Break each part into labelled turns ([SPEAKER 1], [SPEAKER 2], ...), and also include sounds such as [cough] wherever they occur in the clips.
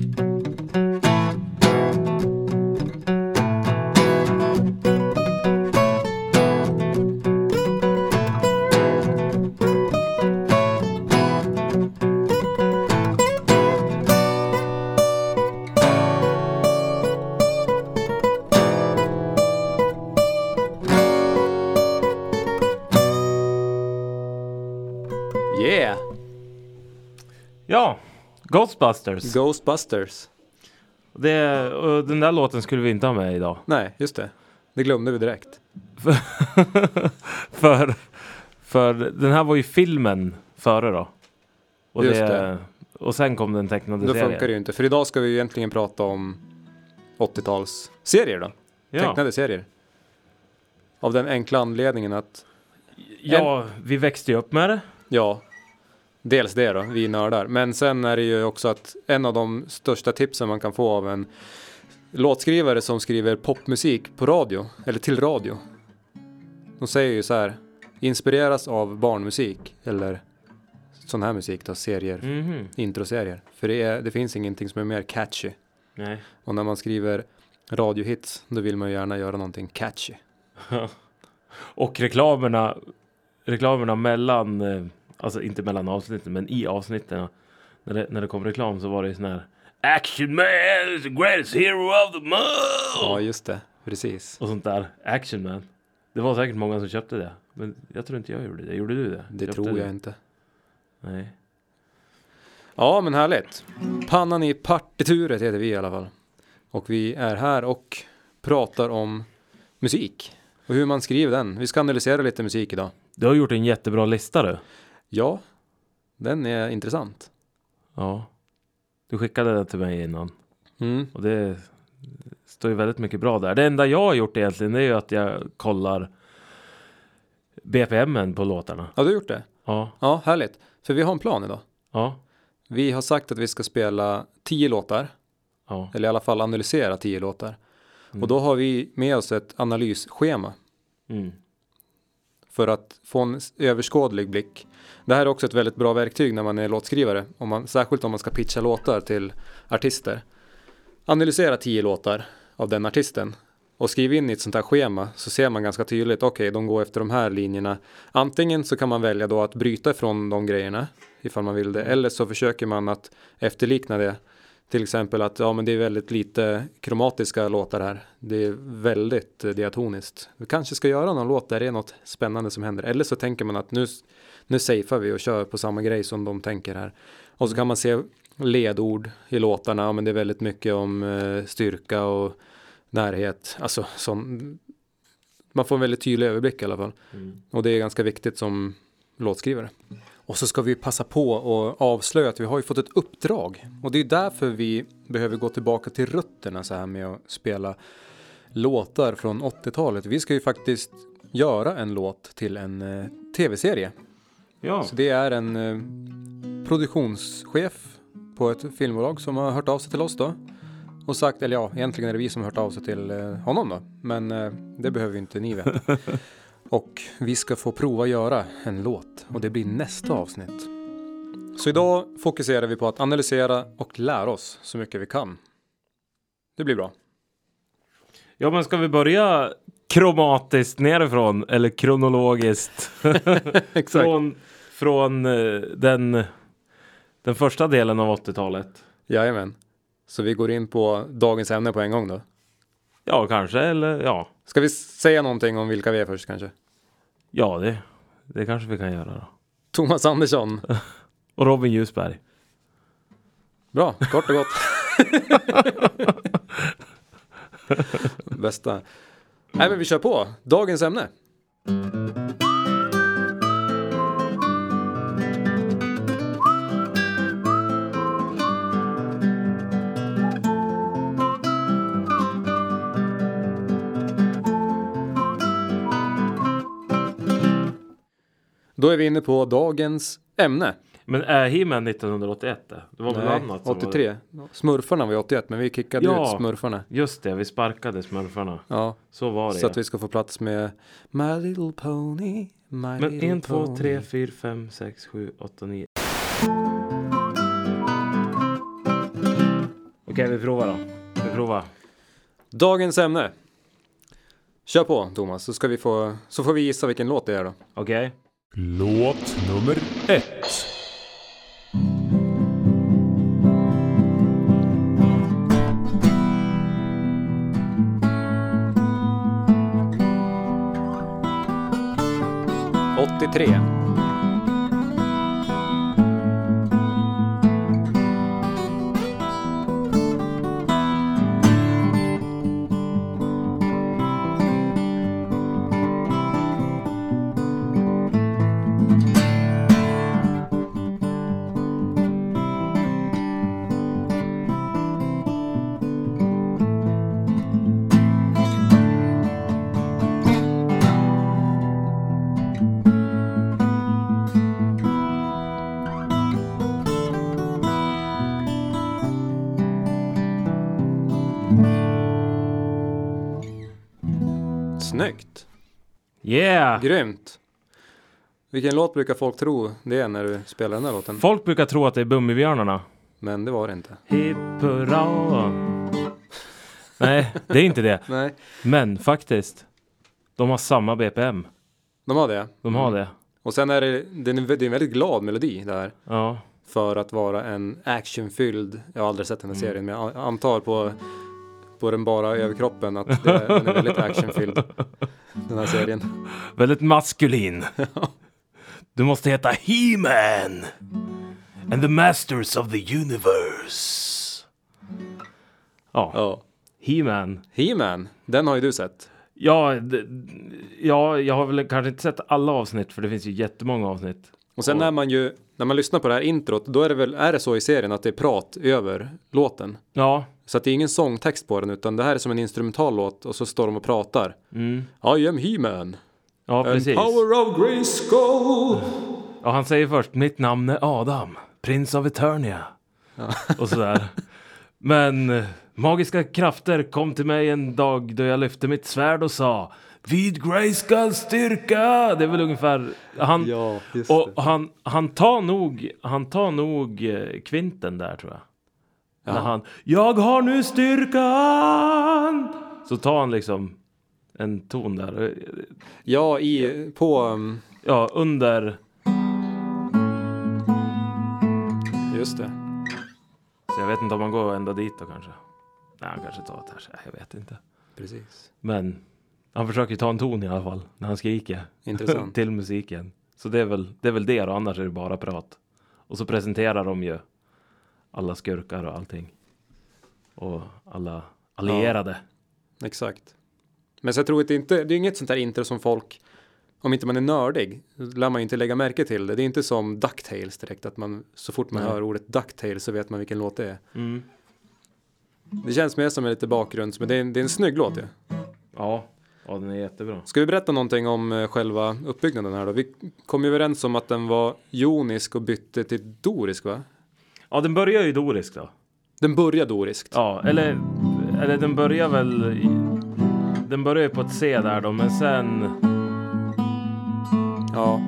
[SPEAKER 1] Yeah!
[SPEAKER 2] Ghostbusters.
[SPEAKER 1] Ghostbusters.
[SPEAKER 2] Det, och den där låten skulle vi inte ha med idag.
[SPEAKER 1] Nej, just det. Det glömde vi direkt. [laughs]
[SPEAKER 2] för, för den här var ju filmen före då. Och,
[SPEAKER 1] Just det.
[SPEAKER 2] och sen kom den tecknade
[SPEAKER 1] Då
[SPEAKER 2] serien.
[SPEAKER 1] funkar det ju inte. För idag ska vi ju egentligen prata om 80-tals serier då.
[SPEAKER 2] Ja.
[SPEAKER 1] Tecknade serier. Av den enkla anledningen att,
[SPEAKER 2] ja, vi växte ju upp med det.
[SPEAKER 1] ja, dels det då, vi nördar. Men sen är det ju också att en av de största tipsen man kan få av en låtskrivare som skriver popmusik på radio, eller till radio. De säger ju så här, inspireras av barnmusik eller sån här musik då, serier,
[SPEAKER 2] Mhm.
[SPEAKER 1] introserier. För det, är, det finns ingenting som är mer catchy.
[SPEAKER 2] Nej.
[SPEAKER 1] Och när man skriver radiohits, då vill man ju gärna göra någonting catchy. [laughs]
[SPEAKER 2] Och reklamerna, reklamerna mellan, eh, alltså inte mellan avsnitten, men i avsnitten. När det, när det kom reklam så var det ju sån här Action man is the greatest hero of the
[SPEAKER 1] Ja,
[SPEAKER 2] month!
[SPEAKER 1] just det. Precis.
[SPEAKER 2] Och sånt där. Action man. Det var säkert många som köpte det. Men jag tror inte jag gjorde det. Gjorde du det?
[SPEAKER 1] Det
[SPEAKER 2] Köpte
[SPEAKER 1] tror jag inte.
[SPEAKER 2] Nej.
[SPEAKER 1] Ja, men härligt. Pannan i partituret heter vi i alla fall. Och vi är här och pratar om musik. Och hur man skriver den. Vi ska analysera lite musik idag.
[SPEAKER 2] Du har gjort en jättebra lista du.
[SPEAKER 1] Ja, den är intressant.
[SPEAKER 2] Ja. Du skickade den till mig innan.
[SPEAKER 1] Mm.
[SPEAKER 2] Och det står ju väldigt mycket bra där. Det enda jag har gjort egentligen är ju att jag kollar BPMen på låtarna.
[SPEAKER 1] Ja, du har gjort det?
[SPEAKER 2] Ja,
[SPEAKER 1] Ja, härligt. För vi har en plan idag.
[SPEAKER 2] ja,
[SPEAKER 1] Vi har sagt att vi ska spela tio låtar.
[SPEAKER 2] ja.
[SPEAKER 1] Eller i alla fall analysera tio låtar.
[SPEAKER 2] Mm.
[SPEAKER 1] Och då har vi med oss ett analysschema.
[SPEAKER 2] Mm.
[SPEAKER 1] för att få en överskådlig blick. Det här är också ett väldigt bra verktyg när man är låtskrivare, om man, särskilt om man ska pitcha låtar till artister. Analysera tio låtar av den artisten och skriv in i ett sånt här schema så ser man ganska tydligt, okej, de går efter de här linjerna. Antingen så kan man välja då att bryta ifrån de grejerna ifall man vill det, eller så försöker man att efterlikna det. Till exempel att ja, men det är väldigt lite kromatiska låtar här. Det är väldigt eh, diatoniskt. Vi kanske ska göra någon låt där det är något spännande som händer. Eller så tänker man att nu, nu safear vi och kör på samma grej som de tänker här. Och så kan man se ledord i låtarna. Ja, men det är väldigt mycket om eh, styrka och närhet. Alltså sån, man får en väldigt tydlig överblick i alla fall.
[SPEAKER 2] Mm.
[SPEAKER 1] Och det är ganska viktigt som låtskrivare. Och så ska vi passa på och avslöja att vi har ju fått ett uppdrag. Och det är därför vi behöver gå tillbaka till rötterna så här med att spela låtar från 80-talet. Vi ska ju faktiskt göra en låt till en eh, tv-serie.
[SPEAKER 2] Ja,
[SPEAKER 1] Så det är en eh, produktionschef på ett filmbolag som har hört av sig till oss då. Och sagt, eller ja, egentligen är det vi som har hört av sig till eh, honom då. Men eh, det behöver inte ni veta. [laughs] och vi ska få prova göra en låt och det blir nästa avsnitt. Så idag fokuserar vi på att analysera och lära oss så mycket vi kan. Det blir bra.
[SPEAKER 2] ja men ska vi börja kromatiskt nerifrån eller kronologiskt? [laughs]
[SPEAKER 1] Exakt.
[SPEAKER 2] från från eh, den, den första delen av 80-talet.
[SPEAKER 1] Jajamän. Så vi går in på dagens ämne på en gång då.
[SPEAKER 2] Ja, kanske eller ja.
[SPEAKER 1] Ska vi säga någonting om vilka vi är först kanske?
[SPEAKER 2] Ja, det, det kanske vi kan göra då.
[SPEAKER 1] Thomas Andersson. [laughs]
[SPEAKER 2] Och Robin Ljusberg.
[SPEAKER 1] Bra, kort och gott. [laughs] Bästa. Nej men vi kör på. Dagens ämne. Då är vi inne på dagens ämne.
[SPEAKER 2] Men är He-Man 1981 det? Var väl
[SPEAKER 1] Nej,
[SPEAKER 2] annat som Var
[SPEAKER 1] 83. Smurfarna var ju 81 men vi kickade
[SPEAKER 2] Ja.
[SPEAKER 1] ut smurfarna.
[SPEAKER 2] Just det, vi sparkade smurfarna.
[SPEAKER 1] Ja,
[SPEAKER 2] Så var det
[SPEAKER 1] så att vi ska få plats med My Little Pony, My
[SPEAKER 2] Men
[SPEAKER 1] Little
[SPEAKER 2] 1, 2,
[SPEAKER 1] Pony.
[SPEAKER 2] 3, 4, 5, 6, 7, 8, 9. Okej, vi provar då. Vi provar.
[SPEAKER 1] Dagens ämne. Kör på Thomas, så, ska vi få, så får vi gissa vilken låt det är då.
[SPEAKER 2] Okej.
[SPEAKER 3] Låt nummer ett.
[SPEAKER 1] Åttiotre. Grymt. Vilken låt brukar folk tro det är när du spelar den här låten?
[SPEAKER 2] Folk brukar tro att det är Bumbibjörnarna.
[SPEAKER 1] Men det var det inte.
[SPEAKER 2] Hipp hurra. Nej, det är inte det. [laughs]
[SPEAKER 1] Nej,
[SPEAKER 2] Men faktiskt. De har samma BPM.
[SPEAKER 1] de har det.
[SPEAKER 2] De har det.
[SPEAKER 1] Och sen är det, det är en, det är en väldigt glad melodi det här.
[SPEAKER 2] Ja.
[SPEAKER 1] För att vara en actionfylld, jag har aldrig sett den här
[SPEAKER 2] Mm.
[SPEAKER 1] serien men jag antar på, på den bara överkroppen att det är, den är väldigt actionfylld. [laughs] Den här serien.
[SPEAKER 2] Väldigt maskulin. Du måste heta He-Man. And the Masters of the Universe. Ja,
[SPEAKER 1] Ja.
[SPEAKER 2] He-Man.
[SPEAKER 1] He-Man, den har ju du sett.
[SPEAKER 2] Ja, ja, jag har väl kanske inte sett alla avsnitt för det finns ju jättemånga avsnitt.
[SPEAKER 1] Och sen när man ju, när man lyssnar på det här introt, då är det väl, är det så i serien att det är prat över låten.
[SPEAKER 2] Ja,
[SPEAKER 1] Så att det är ingen sångtext på den utan det här är som en instrumental låt och så står de och pratar.
[SPEAKER 2] mm.
[SPEAKER 1] I am He-Man.
[SPEAKER 2] ja
[SPEAKER 1] And
[SPEAKER 2] precis.
[SPEAKER 1] power of Grayskull.
[SPEAKER 2] Ja, han säger först mitt namn är Adam, prins av Eternia. Och sådär. Men eh, magiska krafter kom till mig en dag då jag lyfte mitt svärd och sa Vid Grayskulls styrka! Det är väl ungefär han
[SPEAKER 1] Ja,
[SPEAKER 2] och han, han tar nog han tar nog eh, kvinten där tror jag.
[SPEAKER 1] Ja.
[SPEAKER 2] När han Jag har nu styrkan! Så tar han liksom en ton där.
[SPEAKER 1] Ja, i, på, um,
[SPEAKER 2] Ja, under
[SPEAKER 1] just det.
[SPEAKER 2] Så jag vet inte om man går ända dit då kanske. Nej, han kanske tar det här. Jag vet inte.
[SPEAKER 1] Precis.
[SPEAKER 2] Men han försöker ta en ton i alla fall när han skriker
[SPEAKER 1] Intressant. [laughs]
[SPEAKER 2] till musiken. Så det är väl det, är väl det och annars är det bara prat. Och så presenterar de ju alla skurkar och allting. Och alla allierade.
[SPEAKER 1] Exakt. Men så jag tror att det inte, det är inget sånt där intro som folk, om inte man är nördig, lär man ju inte lägga märke till det. Det är inte som Ducktails direkt, att man så fort man
[SPEAKER 2] Nej.
[SPEAKER 1] hör ordet Ducktails så vet man vilken låt det är.
[SPEAKER 2] Mm.
[SPEAKER 1] Det känns mer som en lite bakgrund, men det är en, det är en snygg låt ju.
[SPEAKER 2] Ja. ja, den är jättebra.
[SPEAKER 1] Ska vi berätta någonting om eh, själva uppbyggnaden här då? Vi kom ju överens om att den var jonisk och bytte till dorisk va?
[SPEAKER 2] Ja, den börjar ju dorisk då.
[SPEAKER 1] Den börjar doriskt.
[SPEAKER 2] Ja, eller, eller den börjar väl... I, den börjar ju på ett C där då, men sen...
[SPEAKER 1] Ja,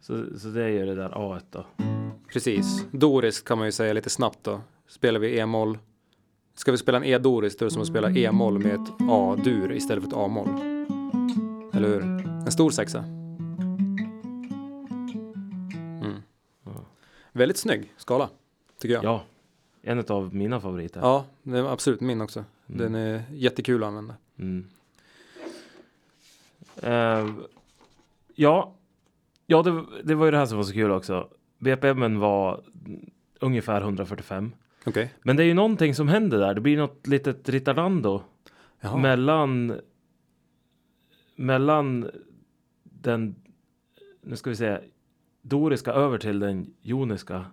[SPEAKER 2] Så, så det är ju det där A då.
[SPEAKER 1] precis. Dorisk kan man ju säga lite snabbt då. Spelar vi E-moll. Ska vi spela en E-dorisk då är det som att spela E-moll med ett A-dur istället för ett A-moll. Eller hur? En stor sexa. Väldigt snygg skala, tycker jag.
[SPEAKER 2] Ja, en av mina favoriter.
[SPEAKER 1] Ja, det är absolut min också. Den är jättekul att använda.
[SPEAKER 2] Mm. Eh, ja, ja det, det var ju det här som var så kul också. BPM var ungefär 145.
[SPEAKER 1] Okej.
[SPEAKER 2] Men det är ju någonting som händer där. Det blir något litet ritardando
[SPEAKER 1] Jaha.
[SPEAKER 2] mellan mellan den, nu ska vi se, doriska över till den joniska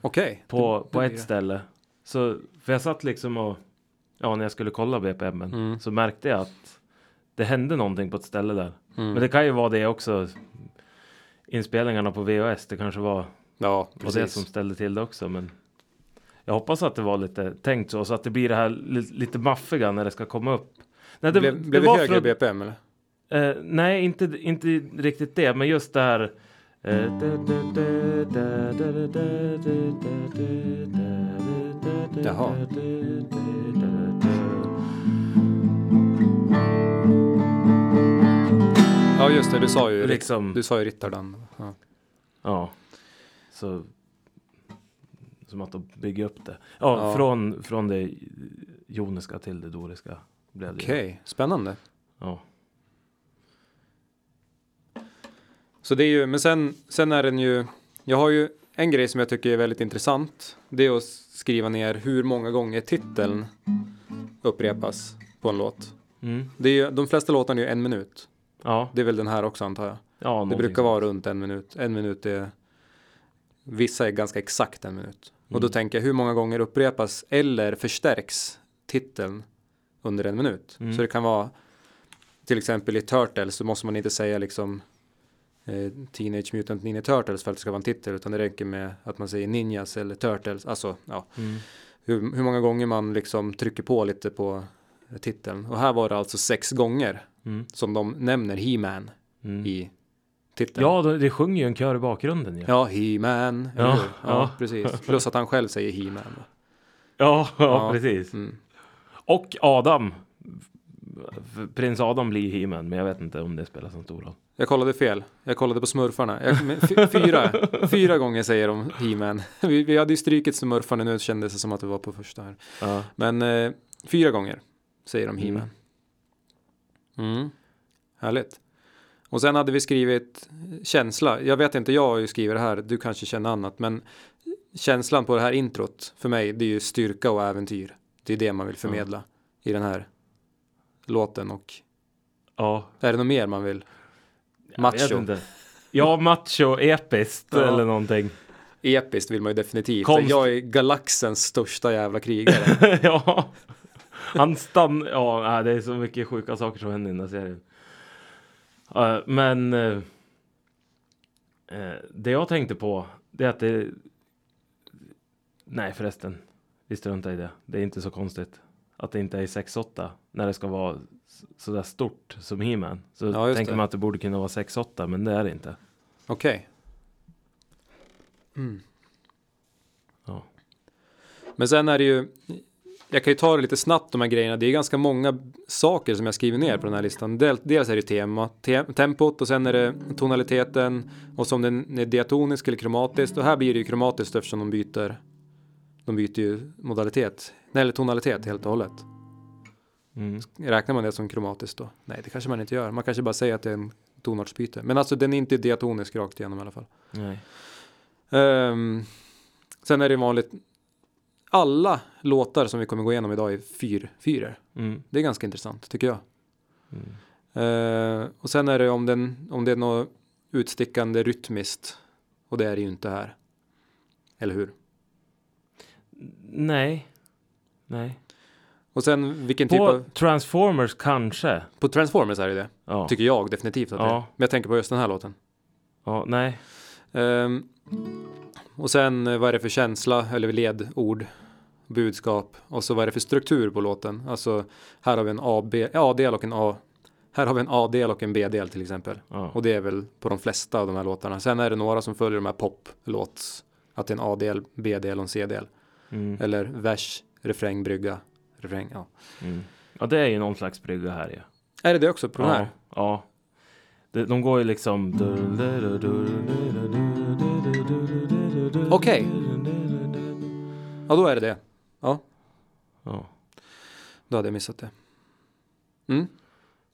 [SPEAKER 1] Okej.
[SPEAKER 2] på,
[SPEAKER 1] Det-
[SPEAKER 2] på
[SPEAKER 1] det
[SPEAKER 2] ett ställe. Så, för jag satt liksom och, ja när jag skulle kolla BPM
[SPEAKER 1] Mm.
[SPEAKER 2] så märkte jag att det hände någonting på ett ställe där.
[SPEAKER 1] Mm.
[SPEAKER 2] Men det kan ju vara det också. Inspelningarna på VHS, det kanske var
[SPEAKER 1] Ja,
[SPEAKER 2] var det som ställde till det också. Men jag hoppas att det var lite tänkt så, så att det blir det här li- lite maffiga när det ska komma upp. Nej,
[SPEAKER 1] Det, blev, blev det högre
[SPEAKER 2] för
[SPEAKER 1] BPM eller?
[SPEAKER 2] Eh, nej, inte, inte riktigt det, men just det här.
[SPEAKER 1] Jaha. Ja just det, du sa ju,
[SPEAKER 2] Liksom,
[SPEAKER 1] du sa ju Rittardan. Ja.
[SPEAKER 2] ja. Så som att de bygger upp det. Ja,
[SPEAKER 1] Ja.
[SPEAKER 2] Från, från det joniska till det doriska.
[SPEAKER 1] Okej, spännande.
[SPEAKER 2] Ja.
[SPEAKER 1] Så det är ju, men sen, sen är den ju, jag har ju en grej som jag tycker är väldigt intressant. Det är att skriva ner hur många gånger titeln upprepas på en låt.
[SPEAKER 2] Mm.
[SPEAKER 1] Det är ju, de flesta låtarna är ju en minut.
[SPEAKER 2] Ja,
[SPEAKER 1] Det är väl den här också antar jag.
[SPEAKER 2] ja
[SPEAKER 1] Det brukar vara runt en minut. En minut är, vissa är ganska exakt en minut. Och då
[SPEAKER 2] Mm.
[SPEAKER 1] tänker jag hur många gånger upprepas eller förstärks titeln under en minut.
[SPEAKER 2] Mm.
[SPEAKER 1] Så det kan vara till exempel i Turtles så måste man inte säga liksom Teenage Mutant Ninja Turtles för att det ska vara en titel utan det räcker med att man säger Ninjas eller Turtles. Alltså ja,
[SPEAKER 2] Mm.
[SPEAKER 1] hur, hur många gånger man liksom trycker på lite på titeln. Och här var det alltså sex gånger
[SPEAKER 2] Mm.
[SPEAKER 1] som de nämner He-Man
[SPEAKER 2] Mm.
[SPEAKER 1] i titeln.
[SPEAKER 2] Ja, det, sjunger ju en kör i bakgrunden ju.
[SPEAKER 1] Ja, He-Man.
[SPEAKER 2] Ja,
[SPEAKER 1] ja,
[SPEAKER 2] ja.
[SPEAKER 1] precis. Plus att han själv säger He-Man.
[SPEAKER 2] Ja, ja,
[SPEAKER 1] Ja.
[SPEAKER 2] precis.
[SPEAKER 1] Mm.
[SPEAKER 2] Och Adam. Prins Adam blir He-Man, men jag vet inte om det spelar så stor roll.
[SPEAKER 1] Jag kollade fel. Jag kollade på smurfarna. Jag, fyra, fyra gånger säger de He-Man. [laughs] Vi, vi hade ju strykit smurfarna nu kändes det som att det var på första här.
[SPEAKER 2] Ja.
[SPEAKER 1] Men eh, fyra gånger säger de
[SPEAKER 2] Mm.
[SPEAKER 1] He-Man. Mm. Härligt. Och sen hade vi skrivit känsla. Jag vet inte, jag har ju skrivit det här. Du kanske känner annat. Men känslan på det här introt för mig, det är ju styrka och äventyr. Det är det man vill förmedla i den här låten. Och
[SPEAKER 2] ja.
[SPEAKER 1] är det något mer man vill?
[SPEAKER 2] Jag
[SPEAKER 1] Macho.
[SPEAKER 2] Ja, macho, episkt
[SPEAKER 1] Ja.
[SPEAKER 2] eller någonting.
[SPEAKER 1] Episkt vill man ju definitivt.
[SPEAKER 2] Konst-
[SPEAKER 1] Jag är galaxens största jävla krigare. [laughs]
[SPEAKER 2] ja. Han stann... Ja, det är så mycket sjuka saker som händer i den här serien. Men... eh, eh, det jag tänkte på, det är att det... Nej förresten. Vi struntar i det. Det är inte så konstigt. Att det inte är 6-8. När det ska vara sådär stort som He-Man. Så
[SPEAKER 1] Ja,
[SPEAKER 2] tänker
[SPEAKER 1] det.
[SPEAKER 2] man att det borde kunna vara 6-8, men det är det inte.
[SPEAKER 1] Okej. Mm.
[SPEAKER 2] Ja.
[SPEAKER 1] Men sen är det ju, jag kan ju ta det lite snabbt de här grejerna. Det är ganska många saker som jag skriver ner på den här listan. Del, dels är det tema, te, tempot och sen är det tonaliteten och som den är diatonisk eller kromatiskt. Och här blir det ju kromatiskt eftersom de byter, de byter ju modalitet, nej, eller tonalitet helt och hållet.
[SPEAKER 2] Mm.
[SPEAKER 1] Räknar man det som kromatiskt då? Nej, det kanske man inte gör. Man kanske bara säger att det är en tonartsbyte. Men alltså den är inte diatonisk rakt igenom i alla fall.
[SPEAKER 2] Nej.
[SPEAKER 1] Ehm, sen är det vanligt. Alla låtar som vi kommer gå igenom idag är fyr, fyror.
[SPEAKER 2] Mm.
[SPEAKER 1] Det är ganska intressant tycker jag.
[SPEAKER 2] Mm.
[SPEAKER 1] Ehm, och sen är det om, den, om det är något utstickande rytmiskt. Och det är det ju inte här. Eller hur?
[SPEAKER 2] Nej. Nej.
[SPEAKER 1] Och sen vilken typ
[SPEAKER 2] På
[SPEAKER 1] av...
[SPEAKER 2] Transformers kanske.
[SPEAKER 1] På Transformers är det det.
[SPEAKER 2] Ja.
[SPEAKER 1] Tycker jag definitivt att det är.
[SPEAKER 2] Ja.
[SPEAKER 1] Men jag tänker på just den här låten.
[SPEAKER 2] ja, nej.
[SPEAKER 1] Ehm, och sen eh, vad är det för känsla eller ledord, budskap och så vad är det för struktur på låten. Alltså här har vi en A-del och en A. Här har vi en A-del och en B-del till exempel.
[SPEAKER 2] Ja.
[SPEAKER 1] Och det är väl på de flesta av de här låtarna. Sen är det några som följer de här pop-låts. Att det är en A-del, B-del och en C-del.
[SPEAKER 2] Mm.
[SPEAKER 1] Eller vers, refräng, brygga, refräng. Ja.
[SPEAKER 2] Mm. Ja, det är ju någon slags brygga här ju.
[SPEAKER 1] Är det det också på den
[SPEAKER 2] ja.
[SPEAKER 1] här?
[SPEAKER 2] Ja. De, de går ju liksom...
[SPEAKER 1] Okej. Ja, då är det det. Ja,
[SPEAKER 2] Ja.
[SPEAKER 1] då hade jag missat det. Mm.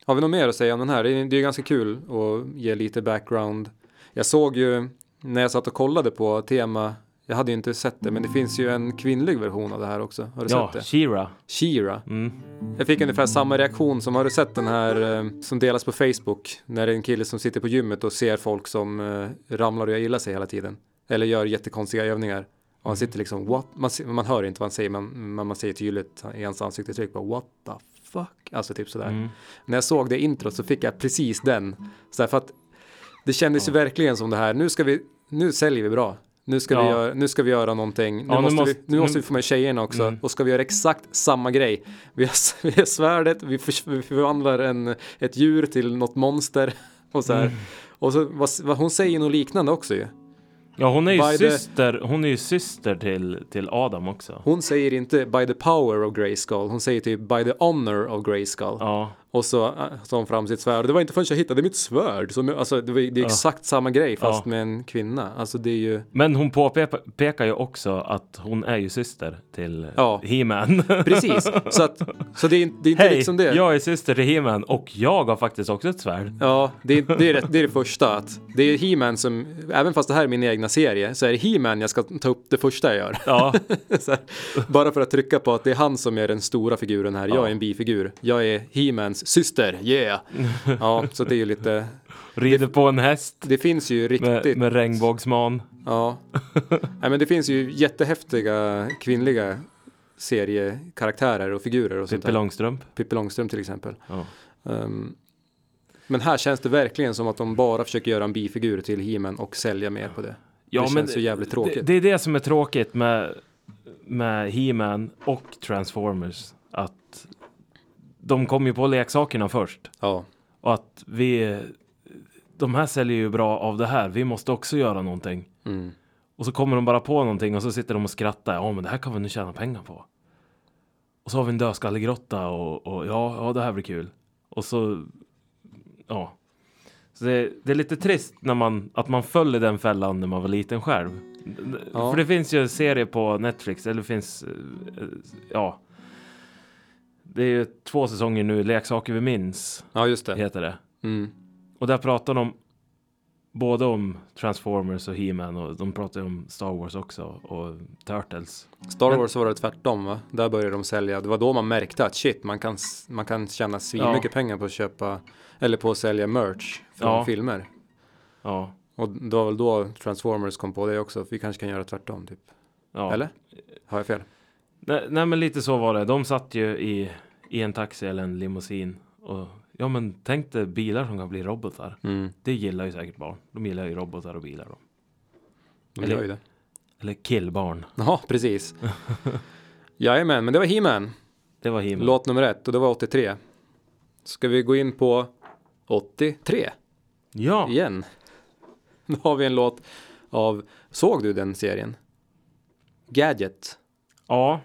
[SPEAKER 1] Har vi något mer att säga om den här? Det är, det är ganska kul att ge lite background. Jag såg ju när jag satt och kollade på tema. Jag hade ju inte sett det, men det finns ju en kvinnlig version av det här också. Har du
[SPEAKER 2] Ja,
[SPEAKER 1] sett det?
[SPEAKER 2] Shira.
[SPEAKER 1] Shira.
[SPEAKER 2] Mm.
[SPEAKER 1] Jag fick ungefär samma reaktion som har du sett den här eh, som delas på Facebook när det är en kille som sitter på gymmet och ser folk som eh, ramlar och gör illa sig hela tiden. Eller gör jättekonstiga övningar. Och han sitter liksom what? Man, man hör inte vad han säger men men man ser tydligt i hans ansiktsuttryck what the fuck? Alltså typ sådär.
[SPEAKER 2] Mm.
[SPEAKER 1] När jag såg det introt så fick jag precis den. Så här, för att det kändes ju verkligen som det här. Nu ska vi, nu säljer vi bra. Nu ska, vi,
[SPEAKER 2] Ja.
[SPEAKER 1] göra, nu ska vi göra någonting. Nu,
[SPEAKER 2] Ja, nu
[SPEAKER 1] måste,
[SPEAKER 2] måste-
[SPEAKER 1] vi, nu måste vi få med tjejerna också.
[SPEAKER 2] Mm.
[SPEAKER 1] Och ska vi göra exakt samma grej. Vi har, [laughs] vi har svärdet, vi, för, vi förvandlar en, ett djur till något monster. [laughs] Och så här.
[SPEAKER 2] Mm.
[SPEAKER 1] Och så, vad, vad, hon säger något liknande också ju.
[SPEAKER 2] Ja, hon är ju
[SPEAKER 1] By the-
[SPEAKER 2] syster, hon är ju syster till, till Adam också.
[SPEAKER 1] Hon säger inte by the power of Grayskull, hon säger typ by the honor of Grayskull.
[SPEAKER 2] Ja,
[SPEAKER 1] Och så äh, tar hon fram sitt svärd. Det var inte förrän jag hittade mitt svärd. Som, alltså, det, var, det är
[SPEAKER 2] Ja.
[SPEAKER 1] exakt samma grej fast
[SPEAKER 2] Ja.
[SPEAKER 1] med en kvinna. Alltså det är ju...
[SPEAKER 2] men hon påpekar ju också att hon är ju syster till
[SPEAKER 1] Ja.
[SPEAKER 2] He-Man. [laughs]
[SPEAKER 1] Precis. Så, att, så det är, det är inte
[SPEAKER 2] Hej,
[SPEAKER 1] liksom det.
[SPEAKER 2] jag är syster till He-Man och jag har faktiskt också ett svärd.
[SPEAKER 1] Ja, det, är- det, är det, det är det första. Att det är He-Man som, även fast det här är min egna serie, så är det He-Man jag ska ta upp det första jag gör.
[SPEAKER 2] Ja, [laughs]
[SPEAKER 1] så här, bara för att trycka på att det är han som är den stora figuren här. Jag
[SPEAKER 2] Ja.
[SPEAKER 1] är en bifigur. Jag är He-Mans syster, yeah! [laughs] Ja, så det är ju lite,
[SPEAKER 2] rider på en häst
[SPEAKER 1] det finns ju riktigt,
[SPEAKER 2] med, med regnbågsman.
[SPEAKER 1] ja. [laughs] Nej, men det finns ju jättehäftiga kvinnliga seriekaraktärer och figurer och sånt
[SPEAKER 2] Pippi. Långstrump.
[SPEAKER 1] Pippi Långstrump till exempel.
[SPEAKER 2] Ja.
[SPEAKER 1] Ehm, men här känns det verkligen som att de bara försöker göra en bifigur till He-Man och sälja mer på det.
[SPEAKER 2] Ja,
[SPEAKER 1] det känns så jävligt
[SPEAKER 2] Det,
[SPEAKER 1] tråkigt.
[SPEAKER 2] det är det som är tråkigt med, med He-Man och Transformers. De kom ju på leksakerna först.
[SPEAKER 1] Ja,
[SPEAKER 2] Och att vi... De här säljer ju bra av det här. Vi måste också göra någonting.
[SPEAKER 1] mm.
[SPEAKER 2] Och så kommer de bara på någonting och så sitter de och skrattar. Ja, men det här kan vi nu tjäna pengar på. Och så har vi en dödskallegrotta och, och ja, ja, det här blir kul. Och så... Ja. Så det, det är lite trist när man, att man föll i den fällan när man var liten själv.
[SPEAKER 1] Ja.
[SPEAKER 2] För det finns ju serier på Netflix, eller det finns... eh, Ja. Det är ju två säsonger nu, Leksaker vi minns,
[SPEAKER 1] ja just det.
[SPEAKER 2] heter det.
[SPEAKER 1] Mm.
[SPEAKER 2] Och där pratar de både om Transformers och He-Man och de pratar om Star Wars också och Turtles.
[SPEAKER 1] Star
[SPEAKER 2] Men-
[SPEAKER 1] Wars var det tvärtom va? Där började de sälja. Det var då man märkte att shit, man kan, man kan tjäna svinmycket
[SPEAKER 2] Ja.
[SPEAKER 1] pengar på att köpa eller på att sälja merch från
[SPEAKER 2] Ja.
[SPEAKER 1] filmer.
[SPEAKER 2] Ja,
[SPEAKER 1] Och det var väl då Transformers kom på det också. Vi kanske kan göra tvärtom typ.
[SPEAKER 2] ja.
[SPEAKER 1] Eller? Har jag fel?
[SPEAKER 2] Nej, nej, men lite så var det. De satt ju i, i en taxi eller en limousin och ja, men tänk dig bilar som kan bli robotar.
[SPEAKER 1] Mm.
[SPEAKER 2] Det gillar ju säkert barn. De gillar ju robotar och bilar. Då.
[SPEAKER 1] De
[SPEAKER 2] Eller-
[SPEAKER 1] gör ju det.
[SPEAKER 2] Eller killbarn.
[SPEAKER 1] Ja, precis. [laughs] Jajamän, men det var He-Man.
[SPEAKER 2] Det var He-Man.
[SPEAKER 1] Låt nummer ett och det var 83. Ska vi gå in på 83
[SPEAKER 2] Ja,
[SPEAKER 1] igen? [laughs] Då har vi en låt av, såg du den serien? Gadget.
[SPEAKER 2] ja.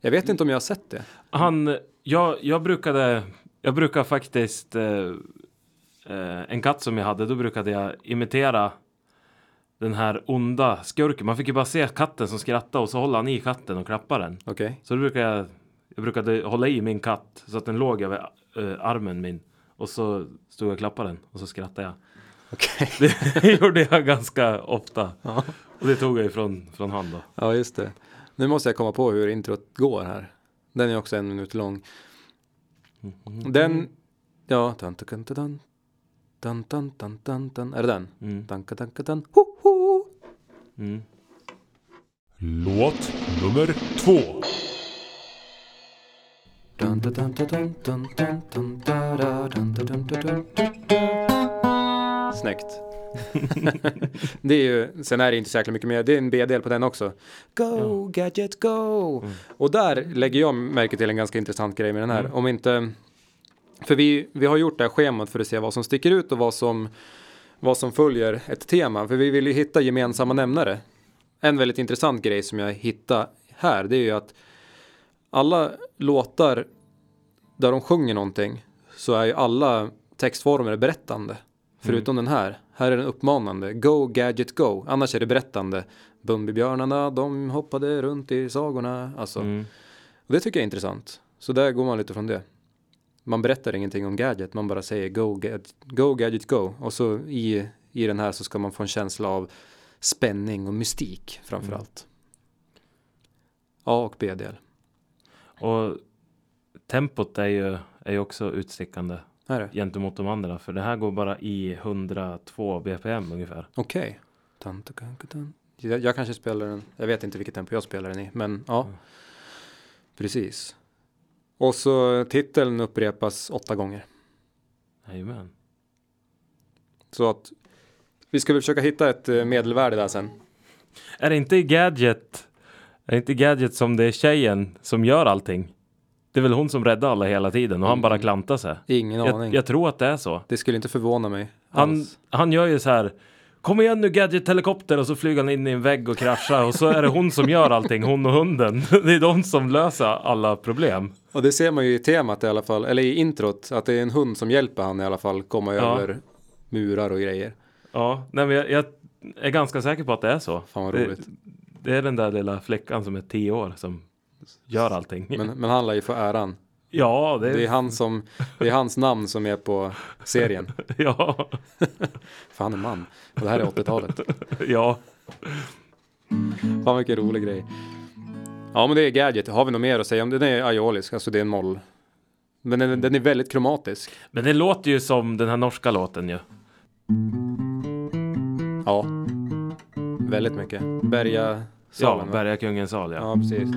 [SPEAKER 1] Jag vet inte om jag har sett det.
[SPEAKER 2] Han, jag, jag brukade, jag brukar faktiskt, eh, eh, en katt som jag hade, då brukade jag imitera den här onda skurken. Man fick ju bara se katten som skrattade och så håller han i katten och klappar den.
[SPEAKER 1] Okej.
[SPEAKER 2] Så då brukade jag, jag brukade hålla i min katt så att den låg över eh, armen min. Och så stod jag och klappade den och så skrattade jag.
[SPEAKER 1] Okej. [laughs]
[SPEAKER 2] Det gjorde jag ganska ofta.
[SPEAKER 1] Ja.
[SPEAKER 2] Och det tog jag ifrån från han då.
[SPEAKER 1] ja, just det. Nu måste jag komma på hur introt går här. Den är också en minut lång. Den, ja, tan tan tan tan tan tan tan tan Är det den?
[SPEAKER 2] Mm.
[SPEAKER 1] Tanka tanka tan ho ho
[SPEAKER 2] Mm.
[SPEAKER 3] Låt nummer två.
[SPEAKER 1] Snyggt. Det är ju, sen är det inte så jäkla mycket mer, det är en B-del på den också. Go, gadget, go!
[SPEAKER 2] Mm.
[SPEAKER 1] Och där lägger jag märke till en ganska intressant grej med den här.
[SPEAKER 2] Mm.
[SPEAKER 1] Om inte, för vi, vi har gjort det här schemat för att se vad som sticker ut och vad som, vad som följer ett tema. För vi vill ju hitta gemensamma nämnare. En väldigt intressant grej som jag hittade här, det är ju att alla låtar där de sjunger någonting så är ju alla textformer berättande. Förutom den här. Här är den uppmanande. Go gadget go. Annars är det berättande. Bumbibjörnarna de hoppade runt i sagorna. Alltså,
[SPEAKER 2] Mm.
[SPEAKER 1] och det tycker jag är intressant. Så där går man lite från det. Man berättar ingenting om gadget. Man bara säger go, gadget, go gadget go. Och så i, i den här så ska man få en känsla av spänning och mystik framför
[SPEAKER 2] Mm.
[SPEAKER 1] allt. A och B-del.
[SPEAKER 2] Och tempot är ju, är ju också utstickande
[SPEAKER 1] Är det?
[SPEAKER 2] gentemot de andra. För det här går bara i 102 bpm ungefär.
[SPEAKER 1] Okej. Dun. Jag, jag kanske spelar den, jag vet inte vilket tempo jag spelar den i, men ja.
[SPEAKER 2] Mm.
[SPEAKER 1] Precis. Och så titeln upprepas åtta gånger.
[SPEAKER 2] Jajamän.
[SPEAKER 1] Så att vi ska väl försöka hitta ett eh, medelvärde där sen.
[SPEAKER 2] Är det inte i Gadget, är det inte Gadget som det är tjejen som gör allting? Det är väl hon som räddar alla hela tiden och han bara klantar sig.
[SPEAKER 1] Ingen aning.
[SPEAKER 2] Jag, jag tror att det är så.
[SPEAKER 1] Det skulle inte förvåna mig
[SPEAKER 2] Han,
[SPEAKER 1] alls.
[SPEAKER 2] han gör ju så här Kom igen nu Gadget-helikopter och så flyger han in i en vägg och kraschar och så är det hon som gör allting, hon och hunden. [laughs] Det är de som löser alla problem.
[SPEAKER 1] Och det ser man ju i temat i alla fall, eller i introt, att det är en hund som hjälper han i alla fall komma
[SPEAKER 2] Ja.
[SPEAKER 1] över murar och grejer.
[SPEAKER 2] Ja, nej men jag, jag är ganska säker på att det är så.
[SPEAKER 1] Fan vad
[SPEAKER 2] Det,
[SPEAKER 1] roligt.
[SPEAKER 2] det är den där lilla flickan som är tio år som gör allting.
[SPEAKER 1] Men, men han lär ju få äran.
[SPEAKER 2] ja, det,
[SPEAKER 1] Det är, han som, det är hans namn som är på serien. [laughs]
[SPEAKER 2] ja,
[SPEAKER 1] För han är man. Och det här är 80-talet.
[SPEAKER 2] ja.
[SPEAKER 1] Fan vilken rolig grej. Ja men det är Gadget. Har vi något mer att säga om det? Den är aiolisk, alltså det är en moll. Men den, den är väldigt kromatisk.
[SPEAKER 2] Men det låter ju som den här norska låten ju.
[SPEAKER 1] Ja. Väldigt mycket. Berga
[SPEAKER 2] Ja,
[SPEAKER 1] salen. va?
[SPEAKER 2] Bergakungens sal ja.
[SPEAKER 1] Ja, precis.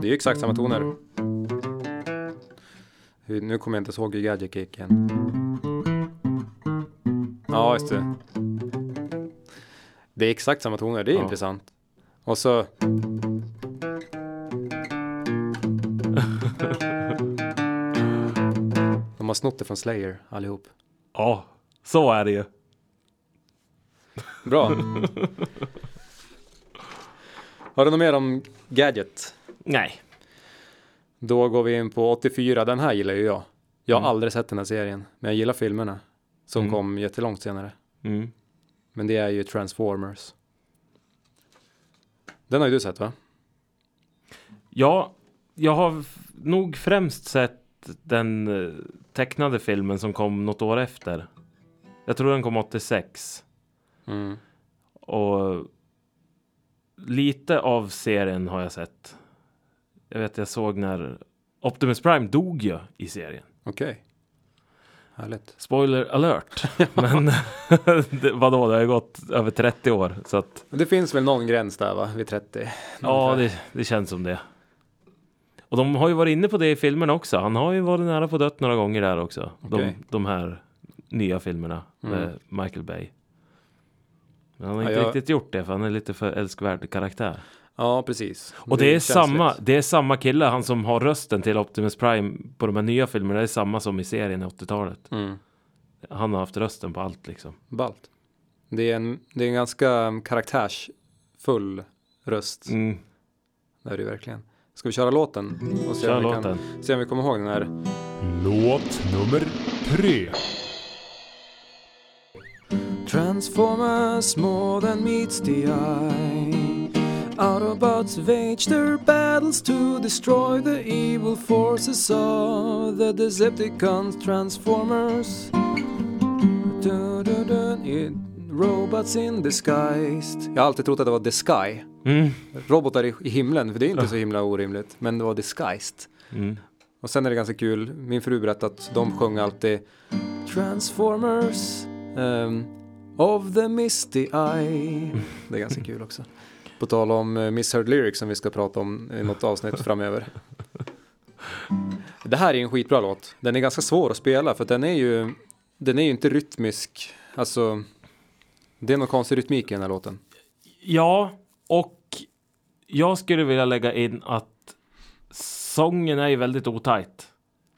[SPEAKER 1] Det är ju exakt samma toner. Hur- Nu kommer jag inte ihåg hur Gadget gick igen. Ja, just det. Det är exakt samma toner, det är
[SPEAKER 2] Ja.
[SPEAKER 1] intressant. Och så... [laughs] De har snott det från Slayer allihop.
[SPEAKER 2] Ja, så är det ju.
[SPEAKER 1] Bra. [laughs] Har du något mer om Gadget?
[SPEAKER 2] Nej.
[SPEAKER 1] Då går vi in på 84, den här gillar ju jag. Jag har
[SPEAKER 2] Mm.
[SPEAKER 1] aldrig sett den här serien, men jag gillar filmerna. Som
[SPEAKER 2] Mm.
[SPEAKER 1] kom jättelångt senare.
[SPEAKER 2] Mm.
[SPEAKER 1] Men det är ju Transformers. Den har ju du sett va?
[SPEAKER 2] Ja, jag har nog främst sett den eh, tecknade filmen som kom något år efter. Jag tror den kom 86.
[SPEAKER 1] Mm.
[SPEAKER 2] Och lite av serien har jag sett. Jag vet jag såg när Optimus Prime dog ju i serien.
[SPEAKER 1] Okej. Härligt.
[SPEAKER 2] Spoiler alert. [laughs] Men [laughs] det, vadå, det har ju gått över 30 år. Så att
[SPEAKER 1] det finns väl någon gräns där va? Vid 30?
[SPEAKER 2] ja, det, det känns som det. Och de har ju varit inne på det i filmen också. Han har ju varit nära på dött några gånger där också.
[SPEAKER 1] Okej.
[SPEAKER 2] De, de här nya filmerna med
[SPEAKER 1] Mm.
[SPEAKER 2] Michael Bay. Men han har
[SPEAKER 1] Ja,
[SPEAKER 2] inte
[SPEAKER 1] jag-
[SPEAKER 2] riktigt gjort det för han är lite för älskvärd karaktär.
[SPEAKER 1] Ja, precis.
[SPEAKER 2] Och det är,
[SPEAKER 1] känsligt.
[SPEAKER 2] samma, det är samma kille, han som har rösten till Optimus Prime på de här nya filmerna. Det är samma som i serien i 80-talet.
[SPEAKER 1] Mm.
[SPEAKER 2] Han har haft rösten på allt liksom.
[SPEAKER 1] Ballt. Det är en, det är en ganska karaktärsfull röst.
[SPEAKER 2] Mm,
[SPEAKER 1] Det är det verkligen. Ska vi köra låten? Och se,
[SPEAKER 2] kör
[SPEAKER 1] om vi
[SPEAKER 2] låten.
[SPEAKER 1] Kan, se om vi kommer ihåg den här.
[SPEAKER 3] Låt nummer tre.
[SPEAKER 1] Transformers more than meets the eye. Autobots wage their battles to destroy the evil forces of the Decepticons. Transformers. Robots in disguised. Jag har alltid trott att det var the sky.
[SPEAKER 2] Mm,
[SPEAKER 1] Robotar i, i himlen, för det är inte så himla orimligt. Men det var disguised.
[SPEAKER 2] mm.
[SPEAKER 1] Och sen är det ganska kul, min fru berättade att de sjöng alltid Transformers ehm, of the misty eye. [laughs] Det är ganska kul också. På tal om uh, misheard lyrics som vi ska prata om i något avsnitt [laughs] framöver. Det här är en skitbra låt. Den är ganska svår att spela för den är ju, den är ju inte rytmisk. Alltså, det är någon konstig rytmik i den här låten.
[SPEAKER 2] Ja, och jag skulle vilja lägga in att sången är ju väldigt otajt.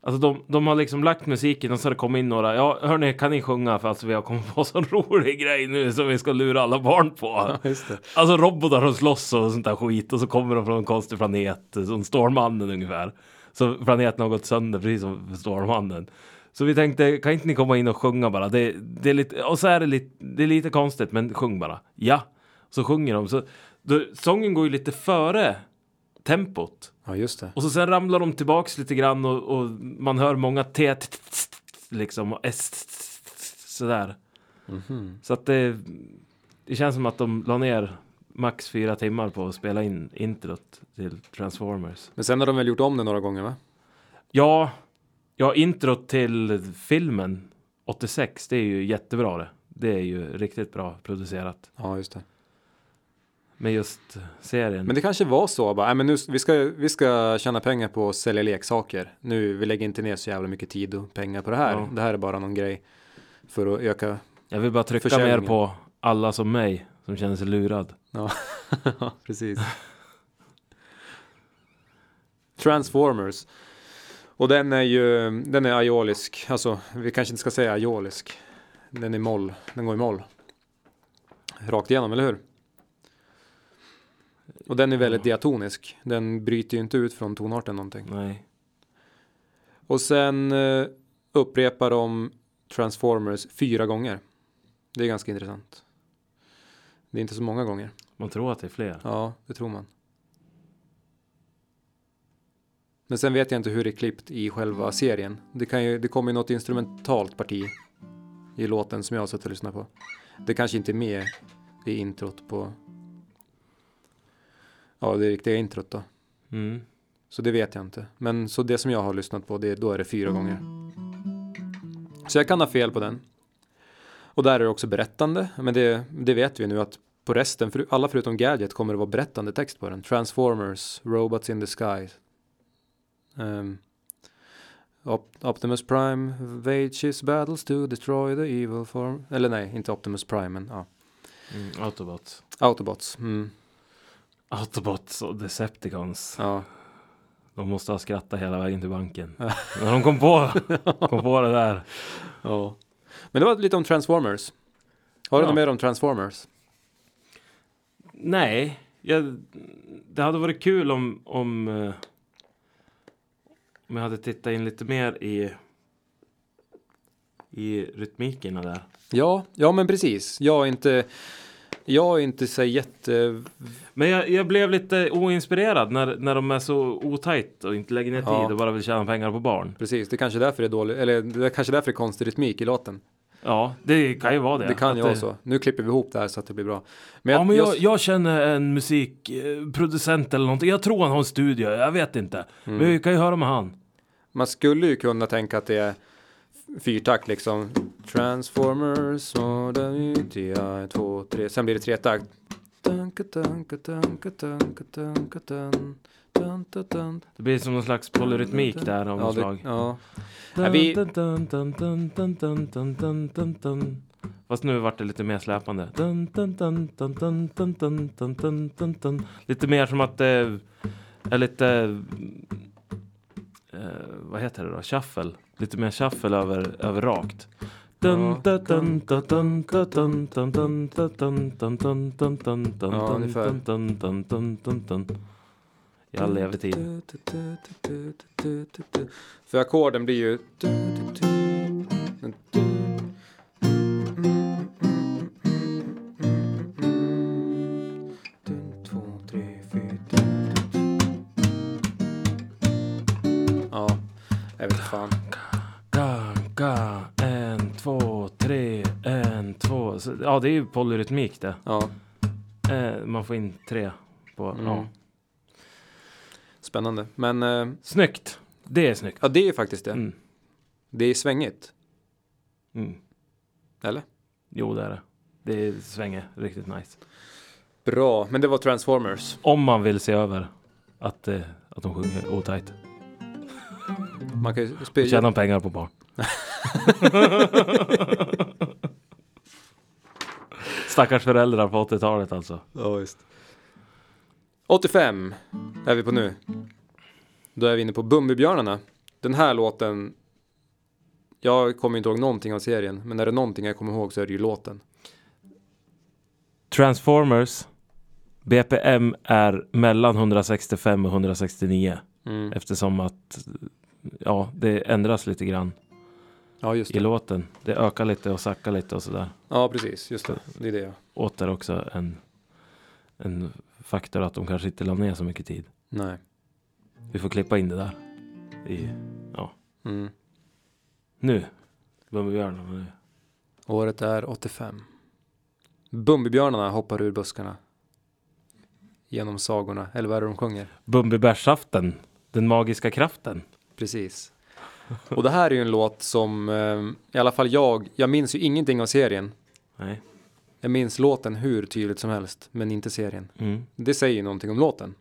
[SPEAKER 2] Alltså de, de har liksom lagt musiken och så har det kommit in några. Ja, hörni, kan ni sjunga för alltså vi har kommit på en sån [laughs] rolig grej nu som vi ska lura alla barn på.
[SPEAKER 1] Det.
[SPEAKER 2] Alltså robotar som slåss och sånt där skit och så kommer de från en konstig planet som Stålmannen ungefär. Så planeten har gått sönder precis som Stålmannen. Så vi tänkte, kan inte ni komma in och sjunga bara? Det, det är lite, och så är det lite, det är lite konstigt, men sjung bara. Ja, så sjunger de. Så, då, sången går ju lite före tempot.
[SPEAKER 1] Ja, just det.
[SPEAKER 2] Och så sen ramlar de tillbaks lite grann och, och man hör många T liksom och S sådär.
[SPEAKER 1] Mhm.
[SPEAKER 2] Så att det, det känns som att de la ner max fyra timmar på att spela in introt till Transformers.
[SPEAKER 1] Men sen har de väl gjort om det några gånger va?
[SPEAKER 2] Ja, ja introt till filmen 86, det är ju jättebra det. Det är ju riktigt bra producerat.
[SPEAKER 1] Ja, just det.
[SPEAKER 2] Med just serien.
[SPEAKER 1] Men det kanske var så bara, nej men nu, vi ska, vi ska tjäna pengar på att sälja leksaker. Nu, vi lägger inte ner så jävla mycket tid och pengar på det här.
[SPEAKER 2] Ja.
[SPEAKER 1] Det här är bara någon grej för att öka.
[SPEAKER 2] Jag vill bara trycka mer på alla som mig som känner sig lurad. [laughs]
[SPEAKER 1] Ja, precis. Transformers. Och den är ju, den är aiolisk. Alltså, vi kanske inte ska säga aiolisk. Den är moll. Den går i moll. Rakt igenom, eller hur? Och den är väldigt diatonisk. Den bryter ju inte ut från tonarten någonting.
[SPEAKER 2] Nej.
[SPEAKER 1] Och sen eh, upprepar de Transformers fyra gånger. Det är ganska intressant. Det är inte så många gånger.
[SPEAKER 2] Man tror att det är fler.
[SPEAKER 1] Ja, det tror man. Men sen vet jag inte hur det är klippt i själva serien. Det, kan ju, det kommer ju något instrumentalt parti i låten som jag har suttit och lyssnat på. Det kanske inte är med i introt på... Ja, det riktiga introt då.
[SPEAKER 2] Mm.
[SPEAKER 1] Så det vet jag inte. Men så det som jag har lyssnat på, det, då är det fyra gånger. Så jag kan ha fel på den. Och där är det också berättande. Men det, det vet vi nu att på resten, för alla förutom Gadget kommer det vara berättande text på den. Transformers, Robots in the Sky. Um, Op- Optimus Prime wages battles to destroy the evil form. Eller nej, inte Optimus Prime, men ja.
[SPEAKER 2] Mm. Autobots.
[SPEAKER 1] Autobots. Mm,
[SPEAKER 2] Autobots och Decepticons.
[SPEAKER 1] ja.
[SPEAKER 2] De måste ha skrattat hela vägen till banken. När de kom på, [laughs] kom på det där.
[SPEAKER 1] ja. Men det var lite om Transformers. Har du
[SPEAKER 2] Ja.
[SPEAKER 1] något mer om Transformers?
[SPEAKER 2] Nej, jag, det hade varit kul om, om, eh, om jag hade tittat in lite mer i, i rytmikerna där.
[SPEAKER 1] Ja, ja men precis. Jag är inte, jag är inte så jätte...
[SPEAKER 2] Men jag, jag blev lite oinspirerad när, när de är så otajt och inte lägger ner tid
[SPEAKER 1] Ja.
[SPEAKER 2] och bara vill tjäna pengar på barn.
[SPEAKER 1] Precis, det kanske är därför det är dåligt, eller det är kanske därför det är konstig rytmik i låten.
[SPEAKER 2] Ja, det kan ju vara det.
[SPEAKER 1] Det kan ju vara så. Nu klipper vi ihop det här så att det blir bra. Men,
[SPEAKER 2] ja, men jag,
[SPEAKER 1] jag,
[SPEAKER 2] jag känner en musikproducent eller någonting. Jag tror han har en studio, jag vet inte.
[SPEAKER 1] Mm.
[SPEAKER 2] Men vi kan ju höra med han.
[SPEAKER 1] man skulle ju kunna tänka att det är fyrtakt liksom. Transformers, två, tre. Sen blir det tretakt.
[SPEAKER 2] Det blir som någon slags polyrytmik där av något slag. Fast nu vart det lite mer släpande. Lite mer som att det är lite Eh, vad heter det då? Shuffle. Lite mer shuffle över, över rakt.
[SPEAKER 1] Ja.
[SPEAKER 2] dun, dun, dun, dun, dun, dun,
[SPEAKER 1] ja,
[SPEAKER 2] det är ju polyrytmik det.
[SPEAKER 1] Ja,
[SPEAKER 2] Eh, man får in tre på,
[SPEAKER 1] Mm.
[SPEAKER 2] ja.
[SPEAKER 1] spännande. Men eh,
[SPEAKER 2] Snyggt. Det är snyggt.
[SPEAKER 1] ja, det är faktiskt det.
[SPEAKER 2] Mm.
[SPEAKER 1] Det är svängigt.
[SPEAKER 2] Mm.
[SPEAKER 1] Eller?
[SPEAKER 2] Jo, det är det. Det svänger riktigt nice.
[SPEAKER 1] Bra, men det var Transformers.
[SPEAKER 2] Om man vill se över att, eh, att de sjunger otajt.
[SPEAKER 1] Man kan ju spela...
[SPEAKER 2] tjäna pengar på barn. [laughs] [laughs] Stackars föräldrar på 80-talet alltså.
[SPEAKER 1] Ja, visst. 85 är vi på nu. Då är vi inne på Bumbibjörnarna. Den här låten. Jag kommer inte ihåg någonting av serien, men är det någonting jag kommer ihåg så är det ju låten.
[SPEAKER 2] Transformers BPM är mellan 165 och 169
[SPEAKER 1] Mm.
[SPEAKER 2] eftersom att ja, det ändras lite grann
[SPEAKER 1] Ja, just
[SPEAKER 2] i
[SPEAKER 1] det.
[SPEAKER 2] låten. Det ökar lite och sackar lite och sådär.
[SPEAKER 1] Ja, precis. Just det. Det är det. ja.
[SPEAKER 2] Åter också en, en faktor att de kanske inte la ner så mycket tid.
[SPEAKER 1] Nej.
[SPEAKER 2] Vi får klippa in det där. I,
[SPEAKER 1] Mm.
[SPEAKER 2] nu. Bumbibjörnarna nu.
[SPEAKER 1] Året är 85. Bumbibjörnarna hoppar ur buskarna. Genom sagorna, eller vad är det de sjunger?
[SPEAKER 2] Bumbibärsaften. Den magiska kraften.
[SPEAKER 1] Precis. [laughs] Och det här är ju en låt som, eh, i alla fall jag, jag minns ju ingenting av serien.
[SPEAKER 2] Nej.
[SPEAKER 1] Jag minns låten hur tydligt som helst, men inte serien.
[SPEAKER 2] Mm.
[SPEAKER 1] Det säger ju någonting om låten.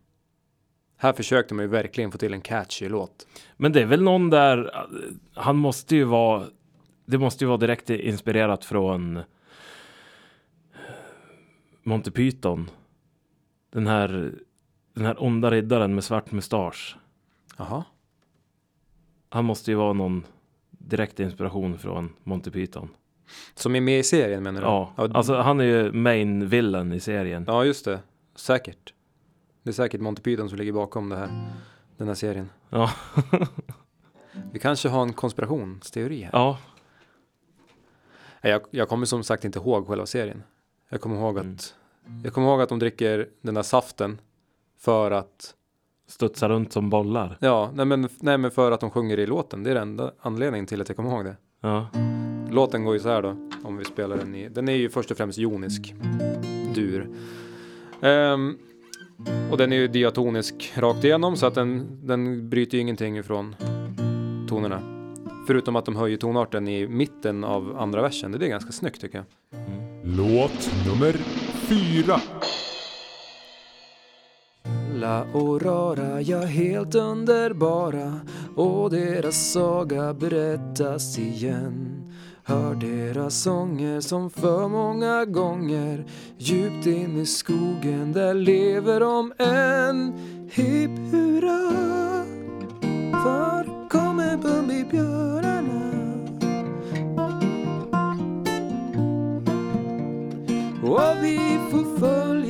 [SPEAKER 1] Här försökte man ju verkligen få till en catchy låt.
[SPEAKER 2] Men det är väl någon där, han måste ju vara, det måste ju vara direkt inspirerat från Monty Python. Den här, den här onda riddaren med svart mustasch.
[SPEAKER 1] Jaha.
[SPEAKER 2] Han måste ju vara någon direkt inspiration från Monty Python.
[SPEAKER 1] Som är med i serien menar du?
[SPEAKER 2] Ja,
[SPEAKER 1] ja,
[SPEAKER 2] alltså han är ju main villain i serien.
[SPEAKER 1] ja just det. Säkert. Det är säkert Monty Python som ligger bakom det här. Den här serien.
[SPEAKER 2] Ja. [laughs]
[SPEAKER 1] Vi kanske har en konspirationsteori här.
[SPEAKER 2] Ja,
[SPEAKER 1] Jag, jag kommer som sagt inte ihåg själva serien. Jag kommer ihåg att
[SPEAKER 2] Mm.
[SPEAKER 1] Jag kommer ihåg att de dricker den där saften för att
[SPEAKER 2] studsa runt som bollar.
[SPEAKER 1] Ja, nej men, nej men för att de sjunger i låten. Det är den enda anledningen till att jag kommer ihåg det.
[SPEAKER 2] Ja,
[SPEAKER 1] Låten går ju så här då, om vi spelar den i, den är ju först och främst jonisk dur. Ehm, och den är ju diatonisk rakt igenom så att den, den bryter ju ingenting ifrån tonerna. Förutom att de höjer tonarten i mitten av andra versen. Det är ganska snyggt tycker jag.
[SPEAKER 3] Låt nummer fyra
[SPEAKER 1] och rara, ja helt underbara och deras saga berättas igen. Hör deras sånger som för många gånger djupt in i skogen där lever de än. Hipp hurra, för kommer Bumbibjörnarna. Och vi får följa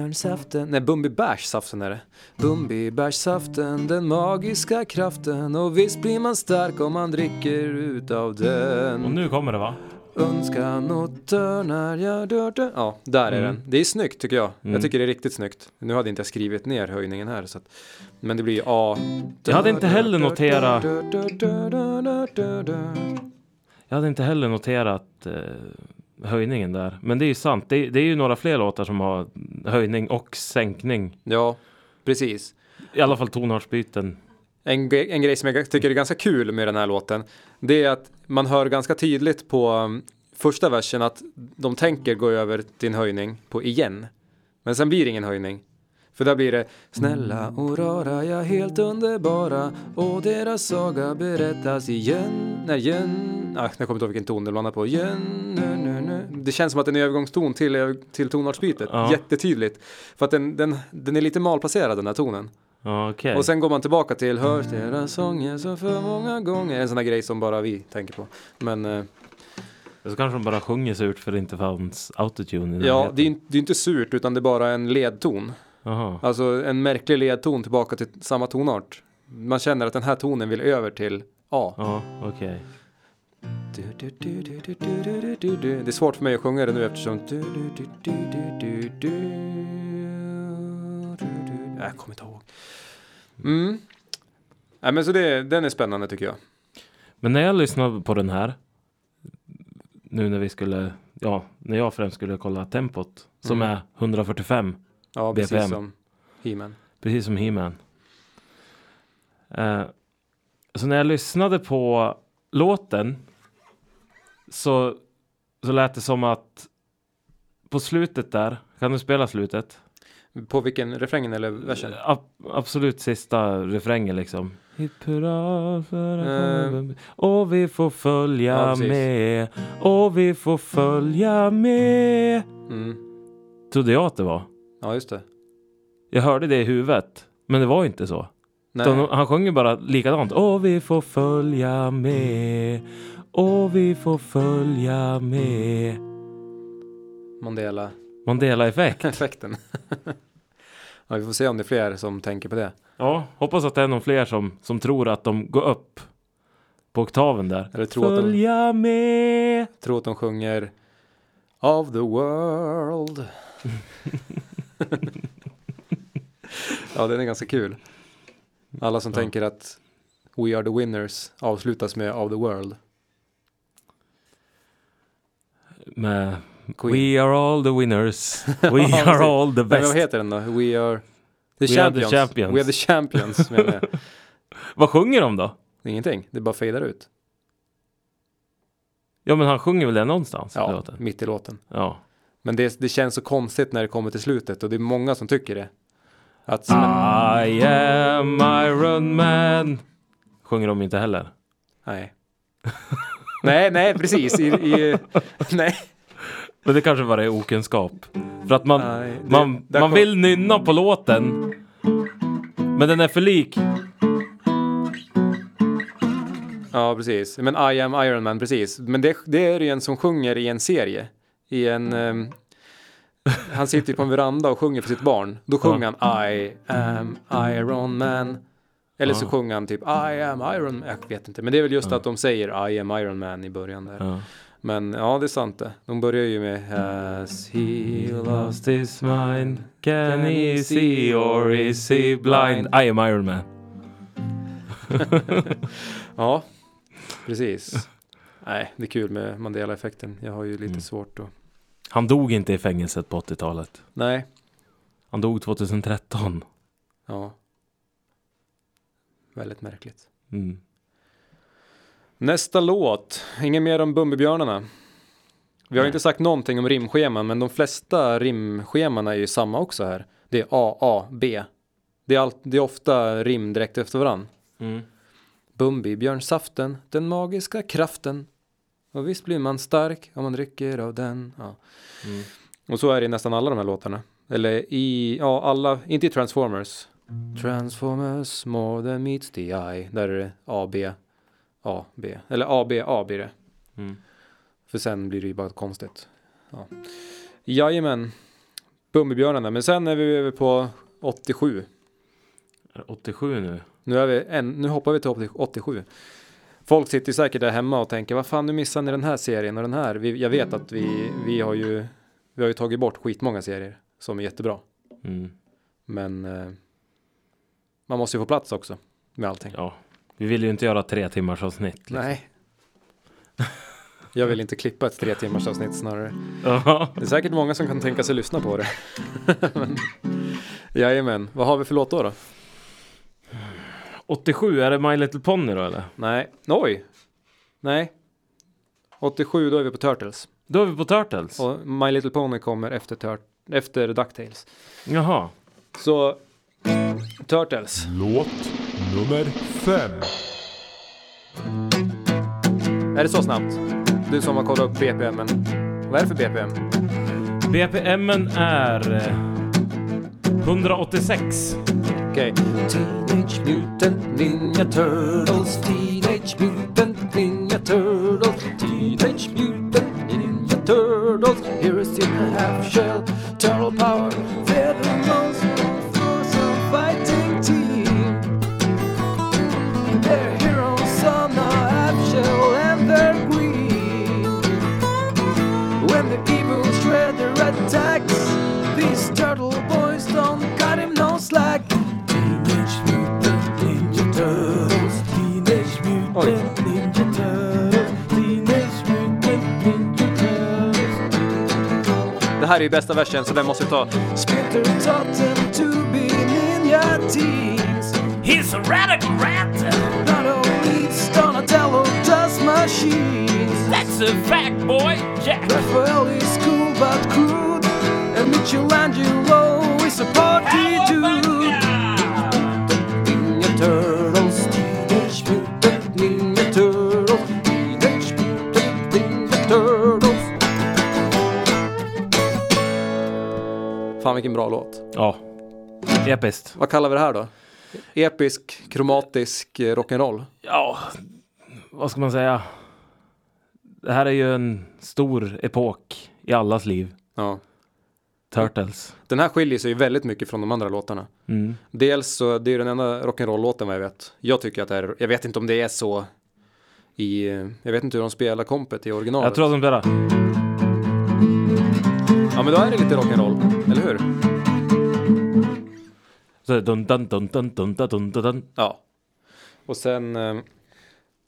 [SPEAKER 1] Bumbibjörnsaften, nej Bumbibärssaften är det. Bumbibärssaften, den magiska kraften och visst blir man stark om man dricker utav den.
[SPEAKER 2] och nu kommer det va?
[SPEAKER 1] Önskan och törnar jag dör, dör. Ja, där är
[SPEAKER 2] Mm.
[SPEAKER 1] den. Det är snyggt tycker jag.
[SPEAKER 2] Mm.
[SPEAKER 1] Jag tycker det är riktigt snyggt. Nu hade inte jag skrivit ner höjningen här så att, men det blir A.
[SPEAKER 2] Jag hade inte heller noterat-
[SPEAKER 1] Dör, dör, dör, dör, dör, dör, dör.
[SPEAKER 2] Jag hade inte heller noterat eh, höjningen där. Men det är ju sant. Det, är- det är ju några fler låtar som har höjning och sänkning.
[SPEAKER 1] Ja, precis.
[SPEAKER 2] I alla fall tonartsbyten.
[SPEAKER 1] En, en grej som jag tycker är ganska kul med den här låten, det är att man hör ganska tydligt på um, första versen att de tänker gå över till en höjning på igen. Men sen blir det ingen höjning. För där blir det Snälla och rara, ja helt underbara och deras saga berättas igen. Nej, igen. Ah, jag kommer inte ihåg vilken ton det landar på. Igen. Nu, nu, nu. Det känns som att det är en övergångston till, till tonartsbytet.
[SPEAKER 2] Ja.
[SPEAKER 1] Jättetydligt. För att den, den, den är lite malplacerad den här tonen.
[SPEAKER 2] Okej.
[SPEAKER 1] Och sen går man tillbaka till Hört deras sånger så för många gånger. En sån här grej som bara vi tänker på. Men eh,
[SPEAKER 2] Så kanske de bara sjunger surt för det inte fanns autotune i
[SPEAKER 1] ja, det är, inte, det är inte surt utan det är bara en ledton.
[SPEAKER 2] Aha.
[SPEAKER 1] Alltså en märklig ledton tillbaka till samma tonart. Man känner att den här tonen vill över till A.
[SPEAKER 2] Ja, okej.
[SPEAKER 1] Okay. Det är svårt för mig att sjunga det nu eftersom... Jag kommer inte ihåg. Mm. Nej, men så det, den är spännande tycker jag.
[SPEAKER 2] Men när jag lyssnade på den här, nu när vi skulle, ja, när jag främst skulle kolla tempot, som
[SPEAKER 1] mm.
[SPEAKER 2] är 145
[SPEAKER 1] Ja, precis
[SPEAKER 2] BPM.
[SPEAKER 1] som He-Man.
[SPEAKER 2] Precis som He-Man. Eh, så när jag lyssnade på låten. Så, så lät det som att. På slutet där. Kan du spela slutet?
[SPEAKER 1] På vilken refrängen eller versen?
[SPEAKER 2] Ab- absolut sista refrängen liksom. Hipp hurra för
[SPEAKER 1] Eh.
[SPEAKER 2] komma- Och vi får följa
[SPEAKER 1] Ja, precis.
[SPEAKER 2] med. Och vi får följa med.
[SPEAKER 1] Mm.
[SPEAKER 2] Trodde jag att det var.
[SPEAKER 1] Ja, just det.
[SPEAKER 2] Jag hörde det i huvudet. Men det var inte så.
[SPEAKER 1] Nej.
[SPEAKER 2] Utan han sjunger bara likadant. Och vi får följa med. Och vi får följa med.
[SPEAKER 1] Mandela
[SPEAKER 2] Mandela-effekt. [laughs]
[SPEAKER 1] effekten. ja, vi får se om det är fler som tänker på det.
[SPEAKER 2] Ja, hoppas att det är någon fler som, som tror att de går upp på oktaven där.
[SPEAKER 1] Eller tror att, de,
[SPEAKER 2] Följa med.
[SPEAKER 1] tror att de sjunger Of the world. [laughs] ja, den är ganska kul. Alla som
[SPEAKER 2] Ja.
[SPEAKER 1] tänker att We are the winners avslutas med Of the world.
[SPEAKER 2] Med
[SPEAKER 1] Queen.
[SPEAKER 2] We are all the winners. [laughs] We are all the
[SPEAKER 1] Nej, men
[SPEAKER 2] best.
[SPEAKER 1] vad heter den då? We are the
[SPEAKER 2] We are the
[SPEAKER 1] champions.
[SPEAKER 2] champions.
[SPEAKER 1] We are the champions. [laughs]
[SPEAKER 2] Vad sjunger de då?
[SPEAKER 1] Ingenting, det bara fejdar ut.
[SPEAKER 2] Ja men han sjunger väl det någonstans?
[SPEAKER 1] Ja, mitt i låten.
[SPEAKER 2] ja.
[SPEAKER 1] Men det, det känns så konstigt när det kommer till slutet och det är många som tycker det. Att,
[SPEAKER 2] I am Iron Man. Sjunger de inte heller.
[SPEAKER 1] nej. [laughs] nej, nej, precis. I, i, [laughs] nej.
[SPEAKER 2] Men det kanske bara är okunskap. För att man,
[SPEAKER 1] nej det-
[SPEAKER 2] man, man
[SPEAKER 1] kom-
[SPEAKER 2] vill nynna på låten. Men den är för lik.
[SPEAKER 1] Ja, precis. Men I am Iron Man, precis. Men det, det är ju en som sjunger i en serie. I en... ehm, han sitter ju på en veranda och sjunger för sitt barn. Då sjunger han I am Iron Man. Eller så
[SPEAKER 2] Ja.
[SPEAKER 1] sjunger han typ I am Iron Man. Jag vet inte. Men det är väl just att de säger I am Iron Man i början där.
[SPEAKER 2] Ja.
[SPEAKER 1] Men ja, det är sant det. De börjar ju med Has he lost
[SPEAKER 2] his mind? Can he see or is he blind? I am Iron Man. [laughs]
[SPEAKER 1] Ja, precis. Nej, det är kul med Mandela-effekten. Jag har ju lite
[SPEAKER 2] Mm.
[SPEAKER 1] svårt att...
[SPEAKER 2] Han dog inte i fängelset på 80-talet.
[SPEAKER 1] Nej,
[SPEAKER 2] Han dog 2013.
[SPEAKER 1] ja. Väldigt märkligt.
[SPEAKER 2] Mm.
[SPEAKER 1] Nästa låt. Ingen mer om Bumbibjörnarna. Vi har
[SPEAKER 2] Nej.
[SPEAKER 1] inte sagt någonting om rimscheman, men de flesta rimscheman är ju samma också här. Det är A, A, B. Det är, allt, det är ofta rim direkt efter varann.
[SPEAKER 2] Mm.
[SPEAKER 1] Bumbibjörnsaften, den magiska kraften. Och visst blir man stark om man dricker av den. Ja.
[SPEAKER 2] Mm.
[SPEAKER 1] Och så är det i nästan alla de här låtarna. Eller i, ja alla, inte i Transformers. Transformers more than meets the eye. Där är det A, B, A, B. Eller A, B, A blir det.
[SPEAKER 2] Mm.
[SPEAKER 1] För sen blir det ju bara konstigt. Ja. Jajamän. Bumbibjörnarna. Men sen är vi över på 87.
[SPEAKER 2] Är det 87 nu.
[SPEAKER 1] Nu, är vi en, nu hoppar vi till 80 87. Folk sitter ju säkert där hemma och tänker vad fan nu missar ni den här serien och den här. Vi, jag vet att vi, vi har ju vi har ju tagit bort skitmånga serier som är jättebra.
[SPEAKER 2] Mm.
[SPEAKER 1] Men eh, man måste ju få plats också med allting.
[SPEAKER 2] Ja. Vi vill ju inte göra tre timmars avsnitt. Liksom.
[SPEAKER 1] Nej. Jag vill inte klippa ett tre timmars avsnitt snarare.
[SPEAKER 2] Ja.
[SPEAKER 1] Det är säkert många som kan tänka sig lyssna på det. [laughs] Men, jajamän, vad har vi för låt då? då?
[SPEAKER 2] 87, är det My Little Pony då eller?
[SPEAKER 1] Nej, oj. Nej. 87, då är vi på Turtles.
[SPEAKER 2] Då är vi på Turtles.
[SPEAKER 1] Och My Little Pony kommer efter, Tur- efter DuckTales.
[SPEAKER 2] Jaha.
[SPEAKER 1] Så Turtles.
[SPEAKER 3] Låt nummer fem.
[SPEAKER 1] Är det så snabbt? Du som har kollat upp BPM. Men vad är det för BPM?
[SPEAKER 2] BPMen är eh, 186.
[SPEAKER 1] Okej. Teenage Mutant Ninja Turtles. Teenage Mutant Ninja Turtles. Teenage Mutant Ninja Turtles. In a half här är ju bästa versen så den måste vi ta. Splinter taught them to be ninja teens.
[SPEAKER 2] He's a radical rat!
[SPEAKER 1] Not only needs Donatello does machines.
[SPEAKER 2] That's a fact boy! Yeah!
[SPEAKER 1] Raphael is cool but crude, and Michelangelo Fan vilken bra låt.
[SPEAKER 2] Ja. Episkt.
[SPEAKER 1] Vad kallar vi det här då? Episk, kromatisk eh, rock'n'roll.
[SPEAKER 2] Ja, vad ska man säga? Det här är ju en stor epok i allas liv.
[SPEAKER 1] Ja.
[SPEAKER 2] Turtles.
[SPEAKER 1] Den här skiljer sig ju väldigt mycket från de andra låtarna.
[SPEAKER 2] Mm.
[SPEAKER 1] Dels så, det är ju den enda rock'n'roll-låten vad jag vet. Jag tycker att det är, jag vet inte om det är så i, jag vet inte hur de spelar kompet i originalet.
[SPEAKER 2] Jag tror att de spelar
[SPEAKER 1] men då är det lite rock'n'roll, eller hur?
[SPEAKER 2] Så dun, dun, dun, dun, dun, dun, dun, dun.
[SPEAKER 1] Ja. Och sen, eh,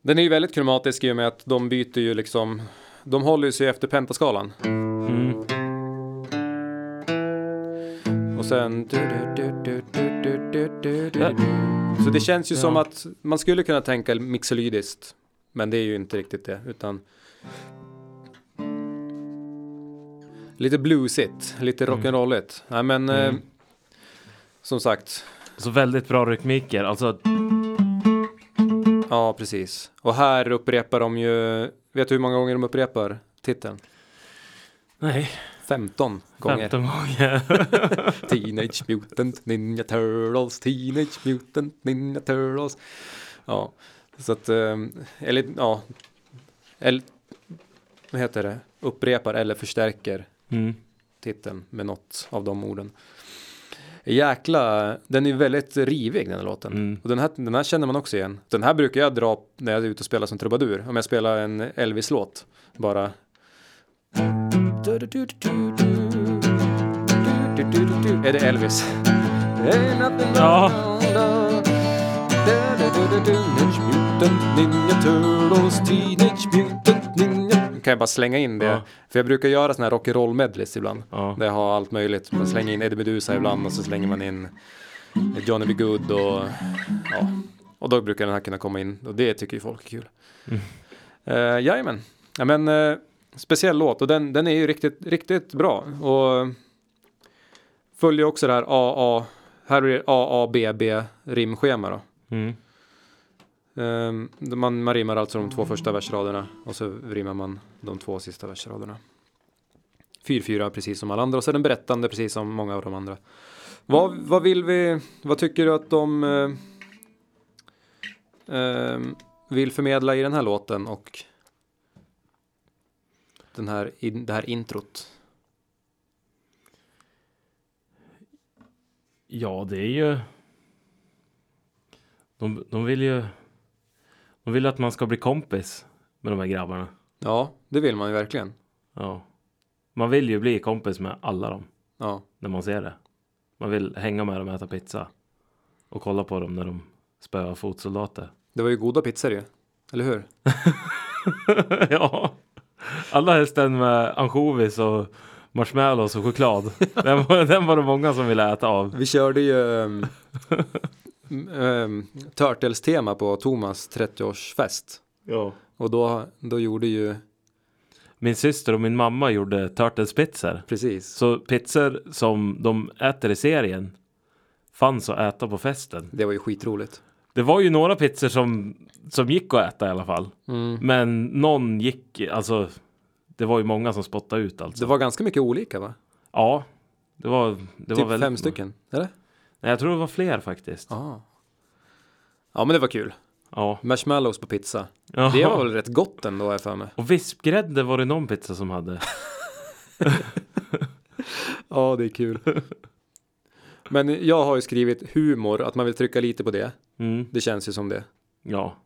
[SPEAKER 1] den är ju väldigt kromatisk i och med att de byter ju liksom, de håller ju sig efter pentaskalan.
[SPEAKER 2] Mm.
[SPEAKER 1] Och sen... Så det känns ju som att man skulle kunna tänka mixolydiskt. Men det är ju inte riktigt det, utan Lite bluesigt, lite
[SPEAKER 2] Mm.
[SPEAKER 1] rock'n'rolligt. Nej men...
[SPEAKER 2] Mm.
[SPEAKER 1] Eh, som sagt,
[SPEAKER 2] Så väldigt bra rytmiker. Alltså,
[SPEAKER 1] ja precis. Och här upprepar de ju... Vet du hur många gånger de upprepar titeln?
[SPEAKER 2] nej,
[SPEAKER 1] 15 gånger.
[SPEAKER 2] 15 gånger. [laughs]
[SPEAKER 1] Teenage Mutant Ninja Turtles, Teenage Mutant Ninja Turtles. Ja, Så att, eh, eller ja, eller, vad heter det, upprepar eller förstärker
[SPEAKER 2] Mm.
[SPEAKER 1] titeln med något av de orden. Jäkla, den är väldigt rivig den här låten.
[SPEAKER 2] Mm.
[SPEAKER 1] Och den här, den här känner man också igen. Den här brukar jag dra när jag är ute och spelar som trubadur. Om jag spelar en Elvis-låt. Bara. Är det Elvis?
[SPEAKER 2] Ja.
[SPEAKER 1] Teenage Mutant Ninja Turtles, Teenage Mutant. Kan jag bara slänga in det.
[SPEAKER 2] Ja.
[SPEAKER 1] För jag brukar göra såna här rock'n'roll medleys ibland.
[SPEAKER 2] Ja.
[SPEAKER 1] Där jag har allt möjligt. Man slänger in Eddie Meduza ibland och så slänger man in Johnny B. Good och ja. Och då brukar den här kunna komma in och det tycker ju folk är kul.
[SPEAKER 2] Mm.
[SPEAKER 1] Uh, jajamän. Ja men uh, speciell låt och den, den är ju riktigt, riktigt bra. Och följer också det här AA, här blir det AABB rimschema då.
[SPEAKER 2] Mm.
[SPEAKER 1] Um, man, man rimmar alltså de två första versraderna och så rimmar man de två sista versraderna. 4-4 precis som alla andra och så är den berättande precis som många av de andra. Vad, vad vill vi, vad tycker du att de eh, um, vill förmedla i den här låten och den här, det här introt?
[SPEAKER 2] Ja, det är ju... De, de vill ju... De vill att man ska bli kompis med de här grabbarna.
[SPEAKER 1] Ja, det vill man ju verkligen.
[SPEAKER 2] Ja. Man vill ju bli kompis med alla dem
[SPEAKER 1] Ja,
[SPEAKER 2] när man ser det. Man vill hänga med dem och äta pizza. Och kolla på dem när de spöar fotsoldater.
[SPEAKER 1] det var ju goda pizzor ju. Eller hur? [laughs]
[SPEAKER 2] ja. Alla hästen med ansjovis och marshmallows och choklad. [laughs] den, var, den var det många som ville äta av.
[SPEAKER 1] Vi körde ju um, [laughs] um, Turtles-tema på Thomas 30-årsfest.
[SPEAKER 2] Ja.
[SPEAKER 1] Och då, då gjorde ju,
[SPEAKER 2] Min syster och min mamma gjorde turtlespizzor.
[SPEAKER 1] precis,
[SPEAKER 2] Så pizzor som de äter i serien fanns att äta på festen.
[SPEAKER 1] det var ju skitroligt.
[SPEAKER 2] Det var ju några pizzor som, som gick att äta i alla fall.
[SPEAKER 1] Mm.
[SPEAKER 2] Men någon gick, alltså det var ju många som spottade ut alltså.
[SPEAKER 1] Det var ganska mycket olika va?
[SPEAKER 2] Ja, det var, det
[SPEAKER 1] typ
[SPEAKER 2] var väldigt
[SPEAKER 1] fem stycken, eller?
[SPEAKER 2] Nej, jag tror det var fler faktiskt.
[SPEAKER 1] Ja. Ja men det var kul.
[SPEAKER 2] Ja.
[SPEAKER 1] Marshmallows på pizza.
[SPEAKER 2] Jaha.
[SPEAKER 1] Det var väl rätt gott ändå har jag för mig.
[SPEAKER 2] Och vispgrädde var det någon pizza som hade. [laughs]
[SPEAKER 1] Ja det är kul. Men jag har ju skrivit humor, att man vill trycka lite på det.
[SPEAKER 2] Mm.
[SPEAKER 1] Det känns ju som det.
[SPEAKER 2] Ja.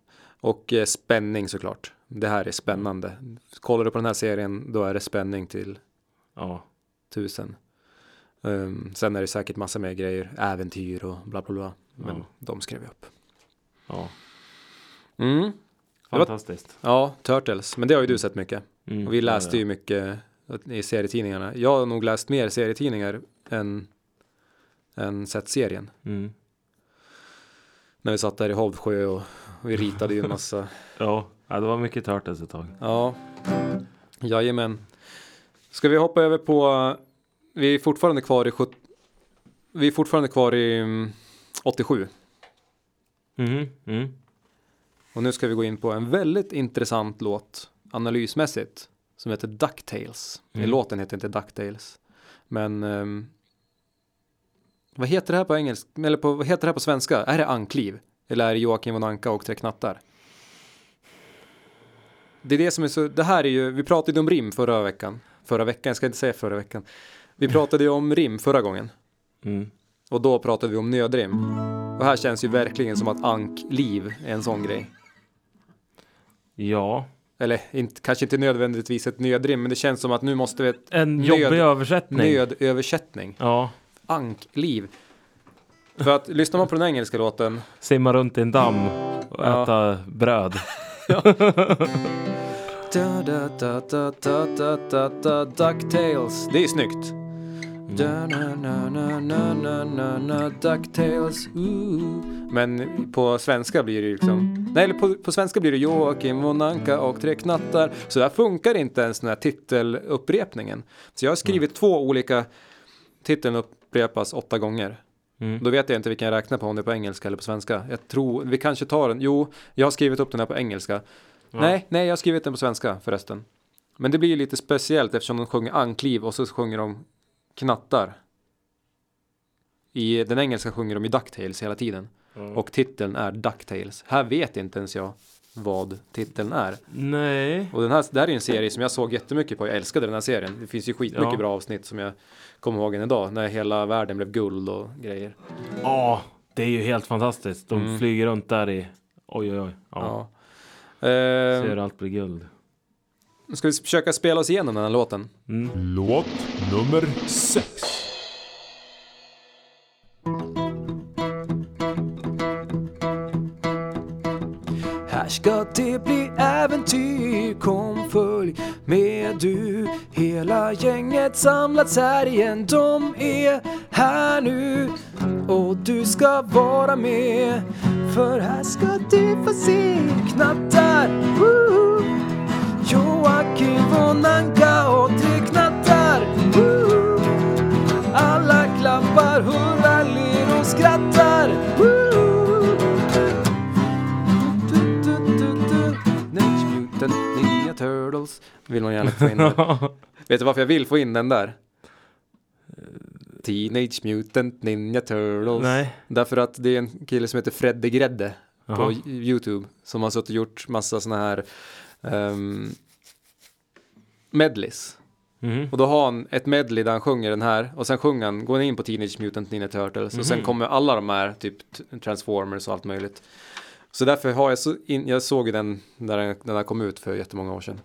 [SPEAKER 1] Och eh, spänning såklart. Det här är spännande. Kollar du på den här serien då är det spänning till
[SPEAKER 2] Ja.
[SPEAKER 1] tusen. Ehm, sen är det säkert massa mer grejer, äventyr och bla bla bla. Men
[SPEAKER 2] Ja.
[SPEAKER 1] de skrev jag upp.
[SPEAKER 2] Ja.
[SPEAKER 1] Mm. Det var-
[SPEAKER 2] Fantastiskt.
[SPEAKER 1] Ja, Turtles. Men det har ju du sett mycket.
[SPEAKER 2] Mm.
[SPEAKER 1] Och vi läste
[SPEAKER 2] ja,
[SPEAKER 1] ju mycket i serietidningarna. Jag har nog läst mer serietidningar än, än sett serien.
[SPEAKER 2] ja. Mm.
[SPEAKER 1] När vi satt där i Hovsjö och vi ritade ju en massa. [laughs]
[SPEAKER 2] Ja. ja, det var mycket Turtles ett tag.
[SPEAKER 1] Ja, jajamän. Ska vi hoppa över på, vi är fortfarande kvar i, sjut- vi är fortfarande kvar i mm, 87.
[SPEAKER 2] Mhm. Mm.
[SPEAKER 1] Och nu ska vi gå in på en väldigt intressant låt analysmässigt som heter DuckTales.
[SPEAKER 2] Mm.
[SPEAKER 1] Låten heter inte DuckTales. Men ehm, vad heter det här på engelska? Eller på, vad heter det här på svenska? Är det Ankliv? Eller är det Joakim von Anka och Tre knattar? Det är det som är så, det här är ju, vi pratade om rim förra veckan. Förra veckan, jag ska inte säga förra veckan. Vi pratade ju om rim förra gången.
[SPEAKER 2] Mm.
[SPEAKER 1] Och då pratade vi om nödrim. Och här känns ju verkligen som att ankliv är en sån grej.
[SPEAKER 2] Ja.
[SPEAKER 1] Eller inte, kanske inte nödvändigtvis ett nödrim, men det känns som att nu måste vi ett
[SPEAKER 2] En
[SPEAKER 1] Nöd-
[SPEAKER 2] jobbig översättning.
[SPEAKER 1] nödöversättning.
[SPEAKER 2] Ja.
[SPEAKER 1] Ankliv. För att lyssnar man på den engelska låten.
[SPEAKER 2] Simma runt i en damm och
[SPEAKER 1] Ja.
[SPEAKER 2] äta bröd. [laughs]
[SPEAKER 1] Ducktails. Det är snyggt. Ducktails. Ooh. Men på svenska blir det liksom. Nej, eller på, på svenska blir det Joakim von Anka och Tre knattar. Så där funkar inte ens den här titelupprepningen. Så jag har skrivit två olika. Titeln upprepas åtta gånger.
[SPEAKER 2] Mm.
[SPEAKER 1] Då vet jag inte vilken jag räknar på, om det är på engelska eller på svenska. Jag tror, vi kanske tar den. Jo, jag har skrivit upp den här på engelska.
[SPEAKER 2] Ja.
[SPEAKER 1] Nej, nej, jag har skrivit den på svenska förresten. Men det blir ju lite speciellt eftersom de sjunger ankliv och så sjunger de knattar. I den engelska sjunger de ju Ducktails hela tiden. Och titeln är DuckTales. Här vet inte ens jag vad titeln är.
[SPEAKER 2] Nej.
[SPEAKER 1] Och den här, det här är en serie som jag såg jättemycket på. Jag älskade den här serien. Det finns ju skitmycket
[SPEAKER 2] Ja.
[SPEAKER 1] bra avsnitt som jag kommer ihåg än idag. När hela världen blev guld och grejer.
[SPEAKER 2] Ja, det är ju helt fantastiskt. De
[SPEAKER 1] Mm.
[SPEAKER 2] flyger runt där i... Oj, oj, oj. Ja.
[SPEAKER 1] Ja. Eh,
[SPEAKER 2] Ser allt bli guld.
[SPEAKER 1] Ska vi försöka spela oss igenom den här låten?
[SPEAKER 2] Mm.
[SPEAKER 3] Låt nummer sex.
[SPEAKER 1] Här ska det bli äventyr, kom följ med du Hela gänget samlats här igen, de är här nu Och du ska vara med För här ska du få se knattar woo! Joakim von Anka och det knattar woo! Alla klappar, hurrar, ler och skrattar woo! Du, du, du, du. Ninja Mutant Ninja Turtles Vill man gärna få in den. [laughs] Vet du varför jag vill få in den där? Teenage Mutant Ninja Turtles
[SPEAKER 2] Nej.
[SPEAKER 1] Därför att det är en kille som heter Fredde Grädde på
[SPEAKER 2] Jaha.
[SPEAKER 1] Youtube som har suttit och gjort massa såna här um, medleys.
[SPEAKER 2] Mhm.
[SPEAKER 1] Och då har han ett medley där han sjunger den här och sen sjunger han, går han in på Teenage Mutant Ninja Turtles och sen
[SPEAKER 2] Mhm.
[SPEAKER 1] kommer alla de här, typ Transformers och allt möjligt. Så därför har jag så in, jag såg ju den när den, den här kom ut för jättemånga år sedan.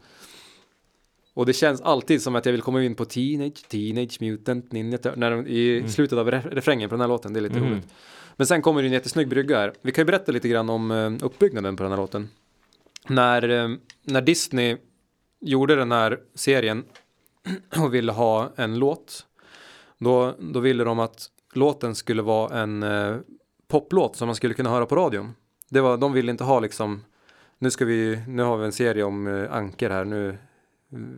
[SPEAKER 1] Och det känns alltid som att jag vill komma in på Teenage, Teenage Mutant Ninja Turtles, när de, i
[SPEAKER 2] Mm.
[SPEAKER 1] slutet av ref- refrängen på den här låten, det är lite
[SPEAKER 2] Mhm.
[SPEAKER 1] roligt. Men sen kommer det en jättesnygg brygga här. Vi kan ju berätta lite grann om eh, uppbyggnaden på den här låten. När, eh, när Disney gjorde den här serien [clears throat] och ville ha en låt. Då, då ville de att låten skulle vara en eh, poplåt som man skulle kunna höra på radion. Det var, de ville inte ha liksom, nu ska vi, nu har vi en serie om eh, anker här, nu,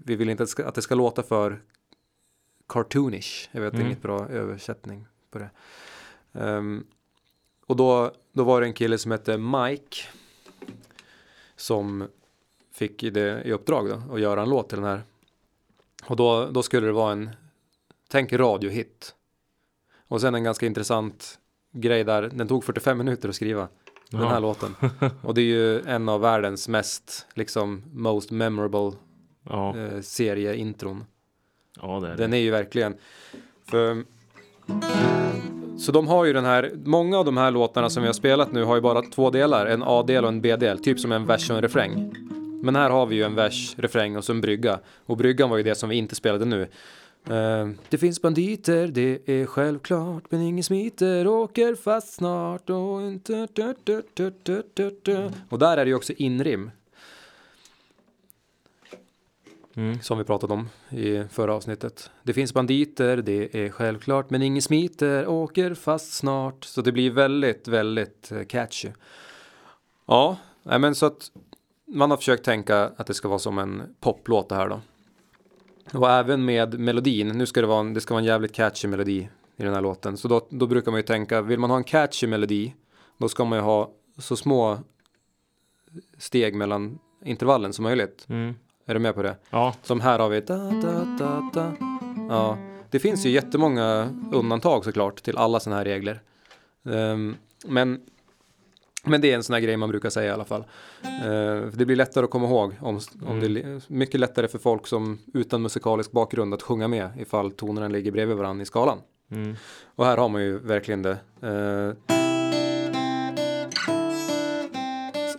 [SPEAKER 1] vi vill inte att det ska, att det ska låta för cartoonish. Jag vet
[SPEAKER 2] Mm.
[SPEAKER 1] inget bra översättning på det. Ehm, och då, då var det en kille som hette Mike som fick det i uppdrag då, att göra en låt till den här. Och då, då skulle det vara en, tänk radiohit. Och sen en ganska intressant grej där, den tog 45 minuter att skriva den här
[SPEAKER 2] Ja.
[SPEAKER 1] låten. [laughs] Och det är ju en av världens mest, liksom, most memorable
[SPEAKER 2] Ja,
[SPEAKER 1] eh, serieintron.
[SPEAKER 2] ja det är det.
[SPEAKER 1] Den är ju verkligen, för så de har ju den här, många av de här låtarna som vi har spelat nu har ju bara två delar, en A-del och en B-del, typ som en vers och en refräng. Men här har vi ju en vers, refräng och så en brygga. Och bryggan var ju det som vi inte spelade nu. Eh, det finns banditer, det är självklart, men ingen smiter, åker fast snart och inte... du, du, du. Och där är det ju också inrim,
[SPEAKER 2] Mm.
[SPEAKER 1] som vi pratade om i förra avsnittet. Det finns banditer, det är självklart, men ingen smiter, åker fast snart. Så det blir väldigt, väldigt eh, catchy. Ja, men så att man har försökt tänka att det ska vara som en poplåt det här då. Och även med melodin, nu ska det vara en, det ska vara en jävligt catchy melodi i den här låten. Så då, då brukar man ju tänka, vill man ha en catchy melodi, då ska man ju ha så små steg mellan intervallen som möjligt.
[SPEAKER 2] Mm.
[SPEAKER 1] Är du med på det?
[SPEAKER 2] Ja,
[SPEAKER 1] Som här har vi da, da, da, da. Ja, det finns ju jättemånga undantag såklart till alla sådana här regler. Ehm, men, men det är en sån här grej man brukar säga i alla fall. Ehm, det blir lättare att komma ihåg. Om, om det är mycket lättare för folk som utan musikalisk bakgrund att sjunga med ifall tonerna ligger bredvid varandra i skalan.
[SPEAKER 2] mm.
[SPEAKER 1] Och här har man ju verkligen det. Ehm,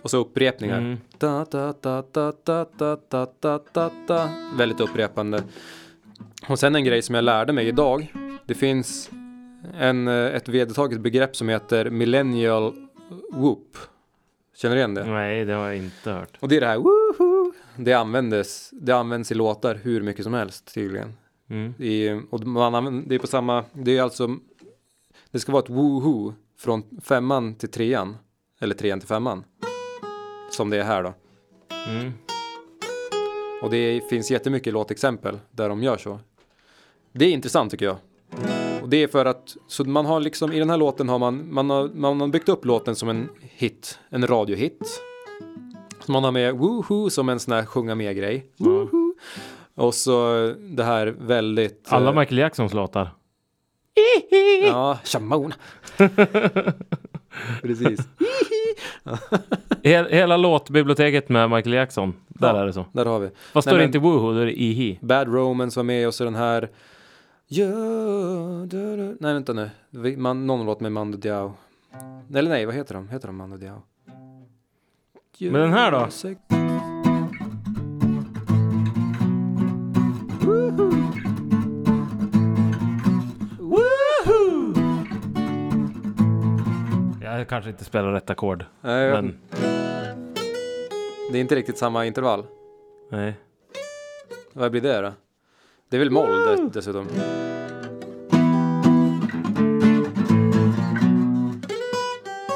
[SPEAKER 1] och så upprepningar.
[SPEAKER 2] Mm.
[SPEAKER 1] Da, da, da, da, da, da, da, da, da, da. Väldigt upprepande. Och sen en grej som jag lärde mig idag. Det finns en, eh, ett vedertaget begrepp som heter millennial whoop. Känner du igen det?
[SPEAKER 2] Nej, det har jag inte hört.
[SPEAKER 1] Och det är det här woohoo. Det användes, det används i låtar hur mycket som helst tydligen.
[SPEAKER 2] Mm.
[SPEAKER 1] I, och man använder, det är på samma, det är alltså, det ska vara ett woohoo från femman till trean. Eller trean till femman. Som det är här då.
[SPEAKER 2] Mm.
[SPEAKER 1] Och det finns jättemycket låtexempel där de gör så. Det är intressant tycker jag. Det är för att, så man har liksom, i den här låten har man, man har, man har byggt upp låten som en hit, en radiohit. Så man har med woohoo som en sån här sjunga med grej.
[SPEAKER 2] Ja.
[SPEAKER 1] Och så det här väldigt...
[SPEAKER 2] Alla
[SPEAKER 1] eh,
[SPEAKER 2] Michael Jacksons låtar.
[SPEAKER 1] Ja, Shamona. [laughs] Precis.
[SPEAKER 2] Hel, hela låtbiblioteket med Michael Jackson. Där
[SPEAKER 1] Ja.
[SPEAKER 2] är det så.
[SPEAKER 1] Där har vi. Nej,
[SPEAKER 2] står det
[SPEAKER 1] men-
[SPEAKER 2] inte Woohoo, då är det Ihi.
[SPEAKER 1] Bad Romance var med och så den här Nej vänta nu. Man, någon låt med Mando Diao. Eller nej, vad heter de? Heter de Mando Diao?
[SPEAKER 2] Men den här då? Jag kanske inte spelar rätt ackord.
[SPEAKER 1] Nej,
[SPEAKER 2] Men
[SPEAKER 1] det är inte riktigt samma intervall.
[SPEAKER 2] nej.
[SPEAKER 1] Vad blir det då? Det är väl moll dess- dessutom?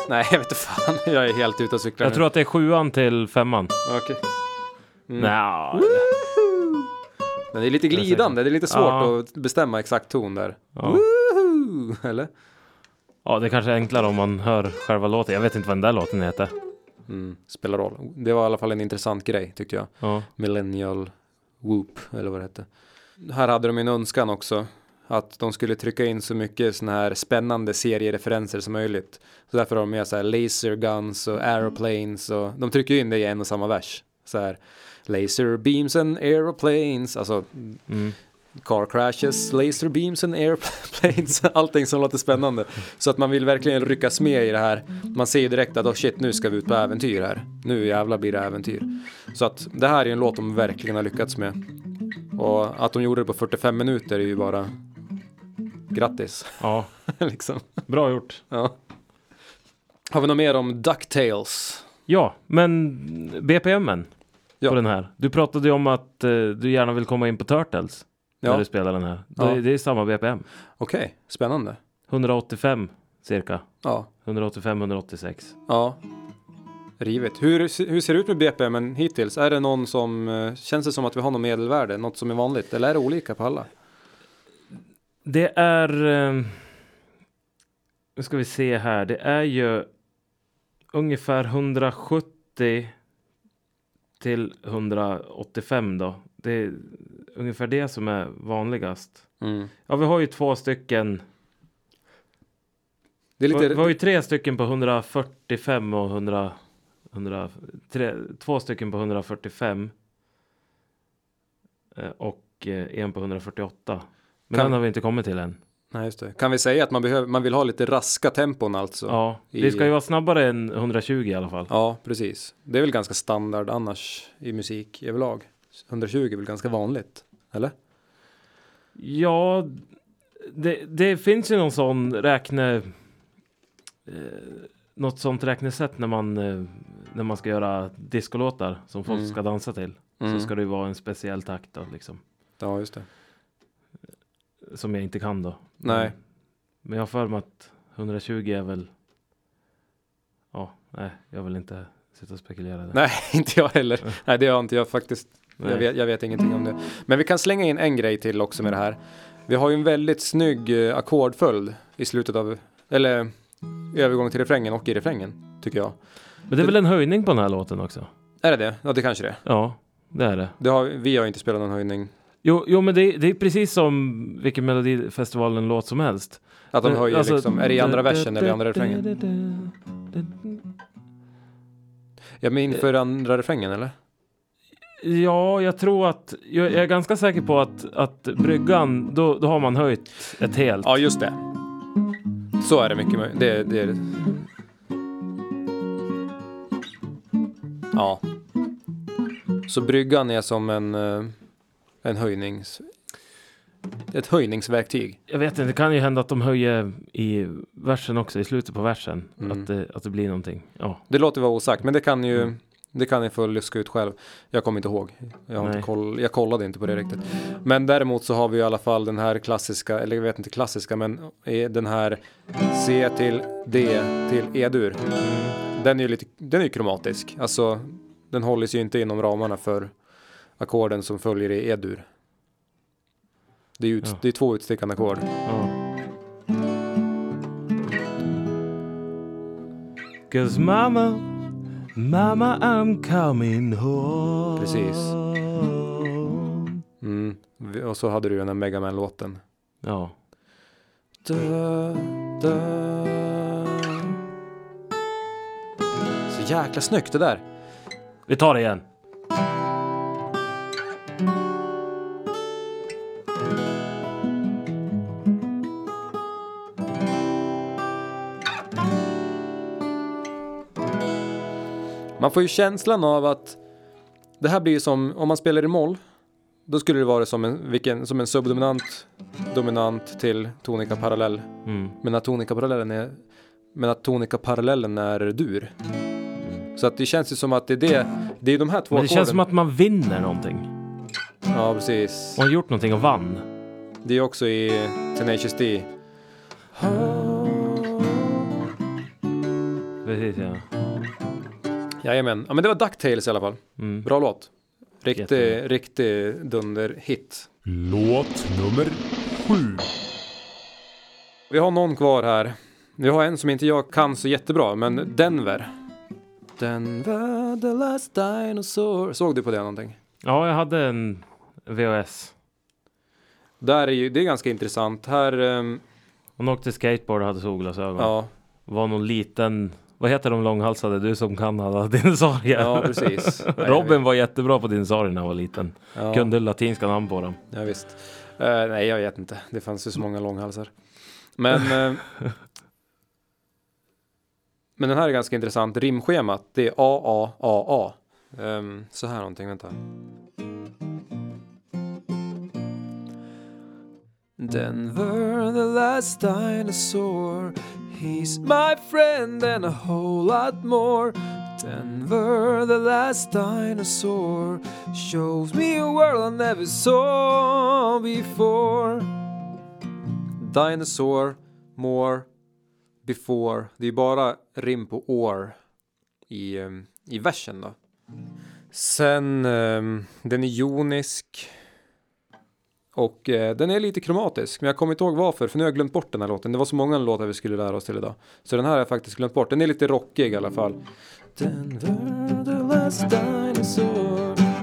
[SPEAKER 1] [laughs] Nej, jag vet inte fan. Jag är helt ute och cyklar
[SPEAKER 2] Jag
[SPEAKER 1] nu.
[SPEAKER 2] tror att det är sjuan till femman.
[SPEAKER 1] Okej. Mm.
[SPEAKER 2] Nja,
[SPEAKER 1] Men det är lite glidande. Det är lite svårt
[SPEAKER 2] Ja.
[SPEAKER 1] att bestämma exakt ton där.
[SPEAKER 2] ja.
[SPEAKER 1] Woohoo! Eller?
[SPEAKER 2] ja, det kanske är enklare om man hör själva låten. Jag vet inte vad den där låten heter.
[SPEAKER 1] Mm, spelar roll. Det var i alla fall en intressant grej tyckte jag.
[SPEAKER 2] Ja.
[SPEAKER 1] Millennial Whoop eller vad det hette. Här hade de en önskan också. Att de skulle trycka in så mycket såna här spännande seriereferenser som möjligt. Så därför har de med så här laser guns och aeroplanes och de trycker in det i en och samma vers. Så här laser beams and aeroplanes. Alltså
[SPEAKER 2] Mm.
[SPEAKER 1] car crashes, laser beams and airplanes. [laughs] Allting som låter spännande. Så att man vill verkligen ryckas med i det här. Man ser ju direkt att oh shit nu ska vi ut på äventyr här. Nu jävlar blir det äventyr. Så att det här är en låt de verkligen har lyckats med. Och att de gjorde det på 45 minuter är ju bara grattis.
[SPEAKER 2] ja, [laughs]
[SPEAKER 1] liksom.
[SPEAKER 2] bra gjort.
[SPEAKER 1] Ja. Har vi något mer om DuckTales?
[SPEAKER 2] Ja, men BPMen
[SPEAKER 1] Ja.
[SPEAKER 2] på den här. Du pratade ju om att eh, du gärna vill komma in på Turtles när
[SPEAKER 1] Ja,
[SPEAKER 2] du spelar den här.
[SPEAKER 1] Ja.
[SPEAKER 2] Det, det är samma BPM.
[SPEAKER 1] okej. Spännande.
[SPEAKER 2] 185 cirka.
[SPEAKER 1] Ja.
[SPEAKER 2] 185-186.
[SPEAKER 1] Ja. Rivet. Hur, hur ser det ut med BPM hittills? Är det någon som, eh, känns det som att vi har något medelvärde? Något som är vanligt? Eller är det olika på alla?
[SPEAKER 2] Det är... Eh, nu ska vi se här. Det är ju ungefär 170 till 185 då. Det är ungefär det som är vanligast.
[SPEAKER 1] Mm.
[SPEAKER 2] Ja, vi har ju två stycken.
[SPEAKER 1] Det lite...
[SPEAKER 2] vi har ju tre stycken på 145 och 100... 100 tre, två stycken på 145. eh, Och eh, en på 148. Men
[SPEAKER 1] Kan-
[SPEAKER 2] den har vi inte kommit till än.
[SPEAKER 1] Nej, just det. Kan vi säga att man, behöver, man vill ha lite raska tempon alltså?
[SPEAKER 2] Ja, det ska ju vara snabbare än 120 i alla fall.
[SPEAKER 1] Ja, precis. Det är väl ganska standard annars i musik överlag. 120 är väl ganska vanligt? Eller?
[SPEAKER 2] Ja, det, det finns ju någon sån räkne... Eh, något sånt räknesätt när man, eh, när man ska göra discolåtar som folk
[SPEAKER 1] Mm.
[SPEAKER 2] ska dansa till.
[SPEAKER 1] Mm.
[SPEAKER 2] Så ska det ju vara en speciell takt då, liksom.
[SPEAKER 1] Ja, just det.
[SPEAKER 2] Som jag inte kan då.
[SPEAKER 1] Nej.
[SPEAKER 2] Men, jag har för mig att 120 är väl... Ja, nej, jag vill inte sitta och spekulera där.
[SPEAKER 1] Nej, [laughs] inte jag heller. Nej, det har inte jag faktiskt. Jag vet, jag vet ingenting om det. Men vi kan slänga in en grej till också med det här. Vi har ju en väldigt snygg eh, ackordföljd i slutet av, eller övergång till refrängen och i refrängen, tycker jag.
[SPEAKER 2] Men det är väl en höjning på den här låten också?
[SPEAKER 1] Är det det? Ja, det kanske det är.
[SPEAKER 2] Ja, det är det.
[SPEAKER 1] det har, vi har inte spelat någon höjning.
[SPEAKER 2] Jo, jo men det, det är precis som vilken Melodifestivalen-låt som helst.
[SPEAKER 1] Att de
[SPEAKER 2] Men,
[SPEAKER 1] höjer
[SPEAKER 2] alltså-
[SPEAKER 1] liksom, är det i andra versen eller i andra refrängen? Ja, men inför andra refrängen eller?
[SPEAKER 2] Ja, jag tror att... Jag, jag är ganska säker på att, att bryggan, då, då har man höjt ett helt.
[SPEAKER 1] Ja, just det. Så är det mycket möjligt. Det, det är det. Ja. Så bryggan är som en, eh, en höjnings... Ett höjningsverktyg.
[SPEAKER 2] Jag vet inte, det kan ju hända att de höjer i versen också, i slutet på versen.
[SPEAKER 1] Mm.
[SPEAKER 2] Att, det, att det blir någonting. Ja,
[SPEAKER 1] Det låter vara osagt, men det kan ju...
[SPEAKER 2] Mm.
[SPEAKER 1] Det kan ni få luska ut själv. Jag kommer inte ihåg. Jag, har inte koll, jag kollade inte på det riktigt. Men däremot så har vi i alla fall den här klassiska, eller jag vet inte klassiska, men den här C till D till E-dur. Den är ju lite, den är ju kromatisk. Alltså, den håller sig ju inte inom ramarna för ackorden som följer i E-dur. Det är, ut,
[SPEAKER 2] Ja.
[SPEAKER 1] det är två utstickande ackord.
[SPEAKER 2] ja. Cause mama, mama I'm coming home.
[SPEAKER 1] Precis. Mm. Och så hade du den här Megaman-låten.
[SPEAKER 2] Ja.
[SPEAKER 1] Da, da. jäkla snyggt det där.
[SPEAKER 2] Vi tar det igen.
[SPEAKER 1] Man får ju känslan av att det här blir ju som, om man spelar i moll, då skulle det vara som en, vilken, som en subdominant dominant till tonika parallell.
[SPEAKER 2] Mm.
[SPEAKER 1] Men att tonika parallellen är, men att tonika parallellen är dur. Så att det känns ju som att det är det, det är de här två
[SPEAKER 2] Men det känns som att man vinner någonting.
[SPEAKER 1] Ja, precis.
[SPEAKER 2] Man har gjort någonting och vann.
[SPEAKER 1] Det är också i Tenacious D.
[SPEAKER 2] Precis ja.
[SPEAKER 1] Jajamän. Ja, men det var DuckTales i alla fall.
[SPEAKER 2] Mm.
[SPEAKER 1] Bra låt. Riktig,
[SPEAKER 2] Jättebra.
[SPEAKER 1] riktig dunderhit.
[SPEAKER 3] Låt nummer sju.
[SPEAKER 1] Vi har någon kvar här. Vi har en som inte jag kan så jättebra, men Denver. Denver, the last dinosaur. Såg du på det någonting?
[SPEAKER 2] Ja, jag hade en VHS.
[SPEAKER 1] Där är ju, det är ganska intressant. Här, ehm,
[SPEAKER 2] Hon åkte skateboard och hade solglasögon.
[SPEAKER 1] ja,
[SPEAKER 2] Var någon liten, vad heter de långhalsade? Du som kan alla [laughs] dinosaurier.
[SPEAKER 1] ja precis.
[SPEAKER 2] Robin var jättebra på dinosaurier när han var liten.
[SPEAKER 1] ja,
[SPEAKER 2] Kunde latinska namn på dem.
[SPEAKER 1] Ja, visst. Eh, nej, jag vet inte. Det fanns ju så många långhalsar. Men, eh, [laughs] men den här är ganska intressant. Rimschemat, det är A, A, A, A. Ehm, så här någonting, vänta. Denver, the last dinosaur. He's my friend and a whole lot more. Denver, the last dinosaur. Shows me a world I never saw before. Dinosaur, more, before. Det är bara rim på år i, eh, i versen då. Sen, um, den är jonisk. Och eh, den är lite kromatisk, men jag kommer inte ihåg varför, för nu har jag glömt bort den här låten. Det var så många låtar vi skulle lära oss till idag. Så den här har jag faktiskt glömt bort. Den är lite rockig i alla fall.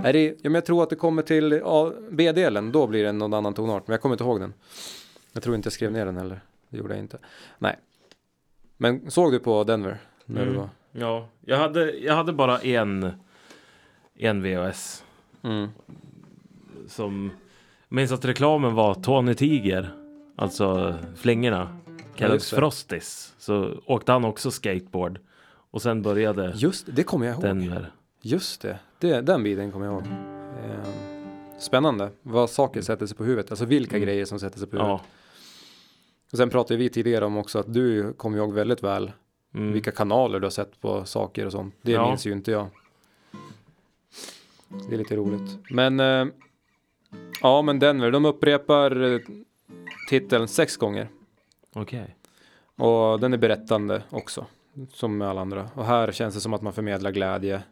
[SPEAKER 1] Nej, det, ja, men jag tror att det kommer till ja, B-delen, då blir det någon annan tonart, men jag kommer inte ihåg den. Jag tror inte jag skrev ner den heller. Det gjorde jag inte. Nej. Men såg du på Denver? När du
[SPEAKER 2] Mm.
[SPEAKER 1] var?
[SPEAKER 2] Ja, jag hade, jag hade bara en, en VHS.
[SPEAKER 1] Mm.
[SPEAKER 2] Som, minns att reklamen var Tony Tiger. Alltså flingorna. Kellogg's. Frosties. Så åkte han också skateboard. Och sen började
[SPEAKER 1] Just det, kommer jag ihåg.
[SPEAKER 2] Denver.
[SPEAKER 1] Just det, det den biten kommer jag ihåg. Ehm, spännande, vad saker sätter sig på huvudet, alltså vilka
[SPEAKER 2] Mm.
[SPEAKER 1] grejer som sätter sig på huvudet.
[SPEAKER 2] Ja.
[SPEAKER 1] Och sen pratade vi tidigare om också att du kommer ihåg väldigt väl
[SPEAKER 2] Mm.
[SPEAKER 1] vilka kanaler du har sett på saker och sånt. Det
[SPEAKER 2] Ja.
[SPEAKER 1] minns ju inte jag. Det är lite roligt. Men eh, ja, men Denver, de upprepar eh, titeln sex gånger.
[SPEAKER 2] Okej.
[SPEAKER 1] Och den är berättande också, som med alla andra. Och här känns det som att man förmedlar glädje.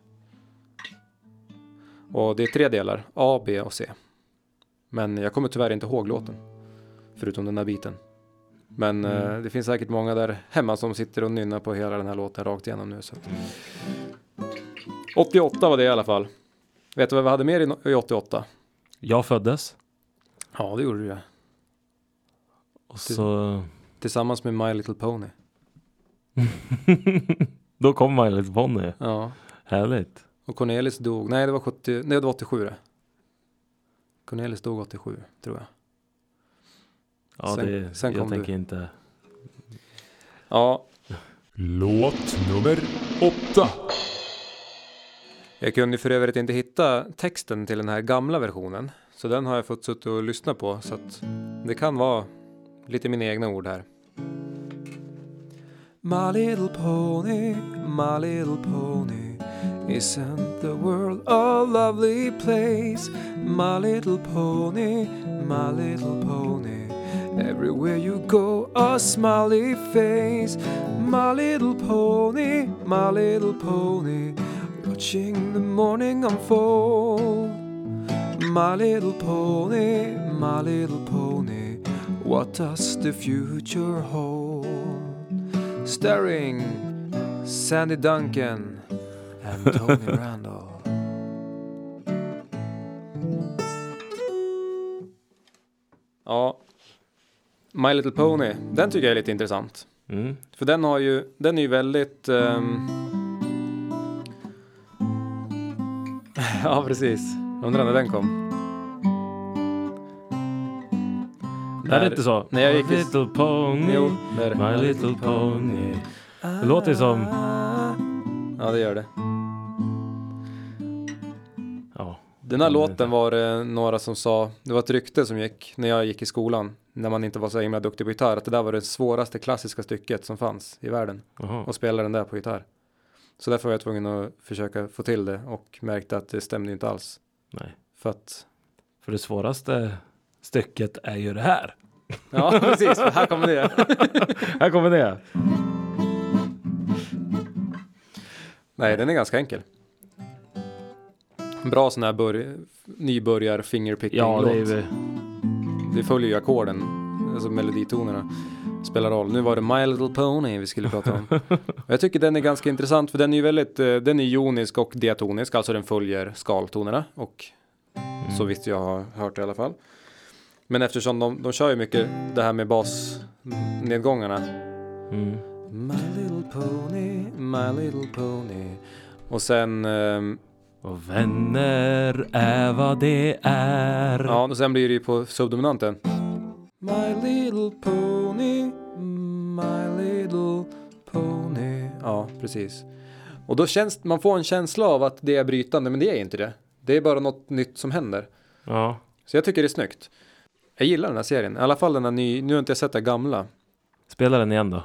[SPEAKER 1] Och det är tre delar, A, B och C. Men jag kommer tyvärr inte ihåg låten. Förutom den här biten. Men
[SPEAKER 2] Mm.
[SPEAKER 1] eh, det finns säkert många där hemma som sitter och nynnar på hela den här låten rakt igenom nu. Så. att- 88 var det i alla fall. Vet du vad vi hade mer i 88?
[SPEAKER 2] Jag föddes.
[SPEAKER 1] Ja, det gjorde du ja.
[SPEAKER 2] Och så...
[SPEAKER 1] Tillsammans med My Little Pony. [laughs]
[SPEAKER 2] Då kom My Little Pony.
[SPEAKER 1] Ja.
[SPEAKER 2] Härligt.
[SPEAKER 1] Och Cornelis dog, nej det var 70, nej det var 87 det. Cornelis dog 87 tror jag.
[SPEAKER 2] Ja,
[SPEAKER 1] Sen-
[SPEAKER 2] det,
[SPEAKER 1] sen kom
[SPEAKER 2] jag
[SPEAKER 1] du.
[SPEAKER 2] tänker inte...
[SPEAKER 1] Ja,
[SPEAKER 3] Låt nummer åtta
[SPEAKER 1] jag kunde för övrigt inte hitta texten till den här gamla versionen. Så den har jag fått suttit och lyssna på så att det kan vara lite mina egna ord här. My little pony, my little pony Isn't the world a lovely place? My little pony, my little pony Everywhere you go a smiley face My little pony, my little pony Watching the morning unfold My little pony, my little pony What does the future hold? Starring Sandy Duncan and Tony [laughs] Randall. Ja, My Little Pony, den tycker jag är lite intressant.
[SPEAKER 2] Mm.
[SPEAKER 1] För den har ju, den är ju väldigt, ehm, [laughs] Ja, precis. Undrar när den kom.
[SPEAKER 2] Det är inte så?
[SPEAKER 1] När jag gick
[SPEAKER 2] My
[SPEAKER 1] i...
[SPEAKER 2] little pony,
[SPEAKER 1] Jo, det är det.
[SPEAKER 2] my little pony. Det låter ju som...
[SPEAKER 1] Ja, det gör det.
[SPEAKER 2] Ja,
[SPEAKER 1] Den här
[SPEAKER 2] det-
[SPEAKER 1] låten var det några som sa, det var ett rykte som gick när jag gick i skolan, när man inte var så himla duktig på gitarr, att det där var det svåraste klassiska stycket som fanns i världen,
[SPEAKER 2] jaha.
[SPEAKER 1] och spela den där på gitarr. Så därför var jag tvungen att försöka få till det och märkte att det stämde inte alls.
[SPEAKER 2] Nej.
[SPEAKER 1] För att,
[SPEAKER 2] För det svåraste stycket är ju det här. [laughs]
[SPEAKER 1] ja precis, här kommer det. [laughs]
[SPEAKER 2] Här kommer det.
[SPEAKER 1] Nej, den är ganska enkel. Bra sån här bör- nybörjar fingerpicking
[SPEAKER 2] Ja, det är ju...
[SPEAKER 1] Det följer ju ackorden, alltså meloditonerna. Spelar roll. Nu var det My Little Pony vi skulle prata om. [laughs] Jag tycker den är ganska intressant för den är ju väldigt, eh, den är jonisk och diatonisk, alltså den följer skaltonerna och
[SPEAKER 2] Mm.
[SPEAKER 1] så visst jag har hört i alla fall. Men eftersom de, de kör ju mycket det här med basnedgångarna.
[SPEAKER 2] Mm.
[SPEAKER 1] My little pony, my little pony. Och sen, ehm,
[SPEAKER 2] Och vänner är vad det är.
[SPEAKER 1] ja, och sen blir det ju på subdominanten. My little pony, Ja, precis. Och då känns, man får en känsla av att det är brytande, men det är inte det. Det är bara något nytt som händer.
[SPEAKER 2] Ja.
[SPEAKER 1] Så jag tycker det är snyggt. Jag gillar den här serien, i alla fall den här ny, nu har inte jag sett den gamla.
[SPEAKER 2] Spela den igen då.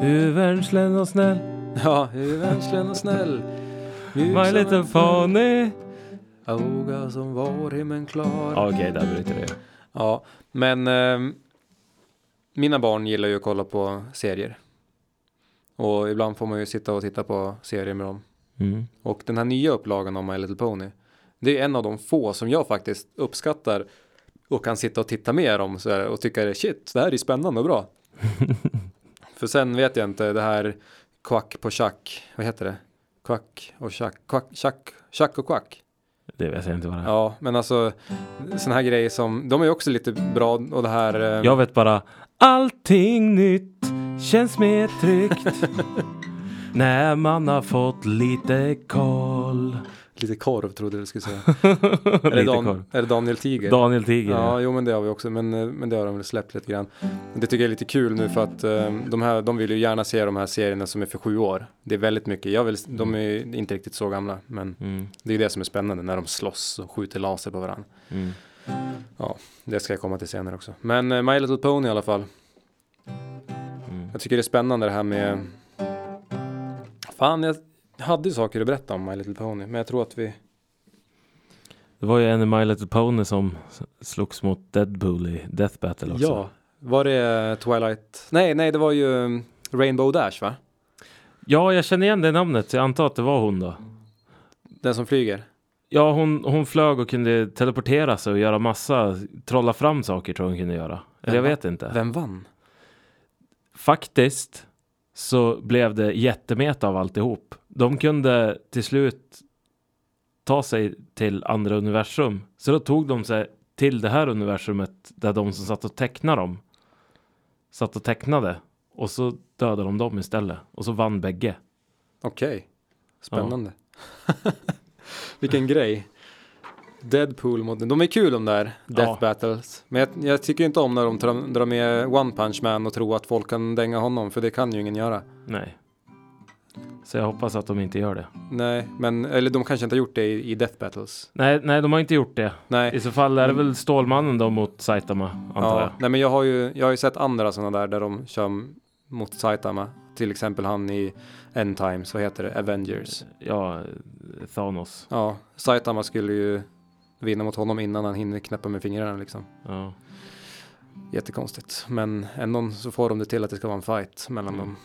[SPEAKER 2] Huvudenslen och snäll.
[SPEAKER 1] Ja, hur vänsklen och snäll.
[SPEAKER 2] My little pony.
[SPEAKER 1] Öga som var himlen klar.
[SPEAKER 2] Okej, där bryter det.
[SPEAKER 1] Ja, men ehm, mina barn gillar ju att kolla på serier. Och ibland får man ju sitta och titta på serier med dem.
[SPEAKER 2] Mm.
[SPEAKER 1] Och den här nya upplagan av My Little Pony, det är en av de få som jag faktiskt uppskattar och kan sitta och titta mer om så här, och tycka shit, det här är spännande och bra. [laughs] För sen vet jag inte, det här kvack på tjack, vad heter det? Kvack och tjack, kvack, tjack, tjack och kvack.
[SPEAKER 2] Det vet jag inte vad det är.
[SPEAKER 1] Ja, men alltså sådana här grejer som, de är också lite bra och det här. eh,
[SPEAKER 2] Jag vet bara allting nytt känns mer tryggt [laughs] när man har fått lite koll.
[SPEAKER 1] Lite korv trodde jag du skulle säga. [laughs] är, det Dan, är det Daniel Tiger?
[SPEAKER 2] Daniel Tiger.
[SPEAKER 1] Ja, jo men det har vi också, men, eh, men det har de väl släppt lite grann. Det tycker jag är lite kul nu för att eh, de här, de vill ju gärna se de här serierna som är för sju år. Det är väldigt mycket, jag vill, de är inte riktigt så gamla, men
[SPEAKER 2] Mm,
[SPEAKER 1] det är det som är spännande när de slåss och skjuter laser på varandra.
[SPEAKER 2] mm.
[SPEAKER 1] Det ska jag komma till senare också. Men eh, My Little Pony i alla fall.
[SPEAKER 2] Mm.
[SPEAKER 1] Jag tycker det är spännande det här med... Fan, jag hade ju saker att berätta om My Little Pony, men jag tror att vi...
[SPEAKER 2] Det var ju en i My Little Pony som slogs mot Deadpool i Death Battle också.
[SPEAKER 1] Ja, var det Twilight? Nej, nej, det var ju um, Rainbow Dash va?
[SPEAKER 2] ja, jag känner igen det namnet jag antar att det var hon då.
[SPEAKER 1] Den som flyger.
[SPEAKER 2] Ja, hon, hon flög och kunde teleportera sig och göra massa, trolla fram saker tror jag hon kunde göra. Eller jag vet inte.
[SPEAKER 1] Vem vann?
[SPEAKER 2] Faktiskt så blev det jättemeta av alltihop. De kunde till slut ta sig till andra universum. Så då tog de sig till det här universumet där de som satt och tecknade dem satt och tecknade. Och så dödade de dem istället. Och så vann bägge.
[SPEAKER 1] Okej, spännande. [laughs] Vilken grej. Deadpool mot... De är kul de där Death
[SPEAKER 2] Ja.
[SPEAKER 1] Battles. Men jag, jag tycker inte om när de drar, med One Punch Man och tror att folk kan dänga honom, för det kan ju ingen göra.
[SPEAKER 2] Nej. Så jag hoppas att de inte gör det.
[SPEAKER 1] Nej, men eller de kanske inte har gjort det i, i Death Battles.
[SPEAKER 2] Nej, nej, de har inte gjort det.
[SPEAKER 1] Nej.
[SPEAKER 2] I så fall är det väl Stålmannen då mot Saitama, antar
[SPEAKER 1] Ja,
[SPEAKER 2] jag.
[SPEAKER 1] nej men jag har ju, jag har ju sett andra sådana där där de kör mot Saitama. Till exempel han i End Times, vad heter det? Avengers.
[SPEAKER 2] Ja, Thanos.
[SPEAKER 1] Ja, Saitama skulle ju vinna mot honom innan han hinner knäppa med fingrarna liksom.
[SPEAKER 2] Ja.
[SPEAKER 1] Jättekonstigt. Men ändå så får de det till att det ska vara en fight mellan
[SPEAKER 2] Mm.
[SPEAKER 1] dem.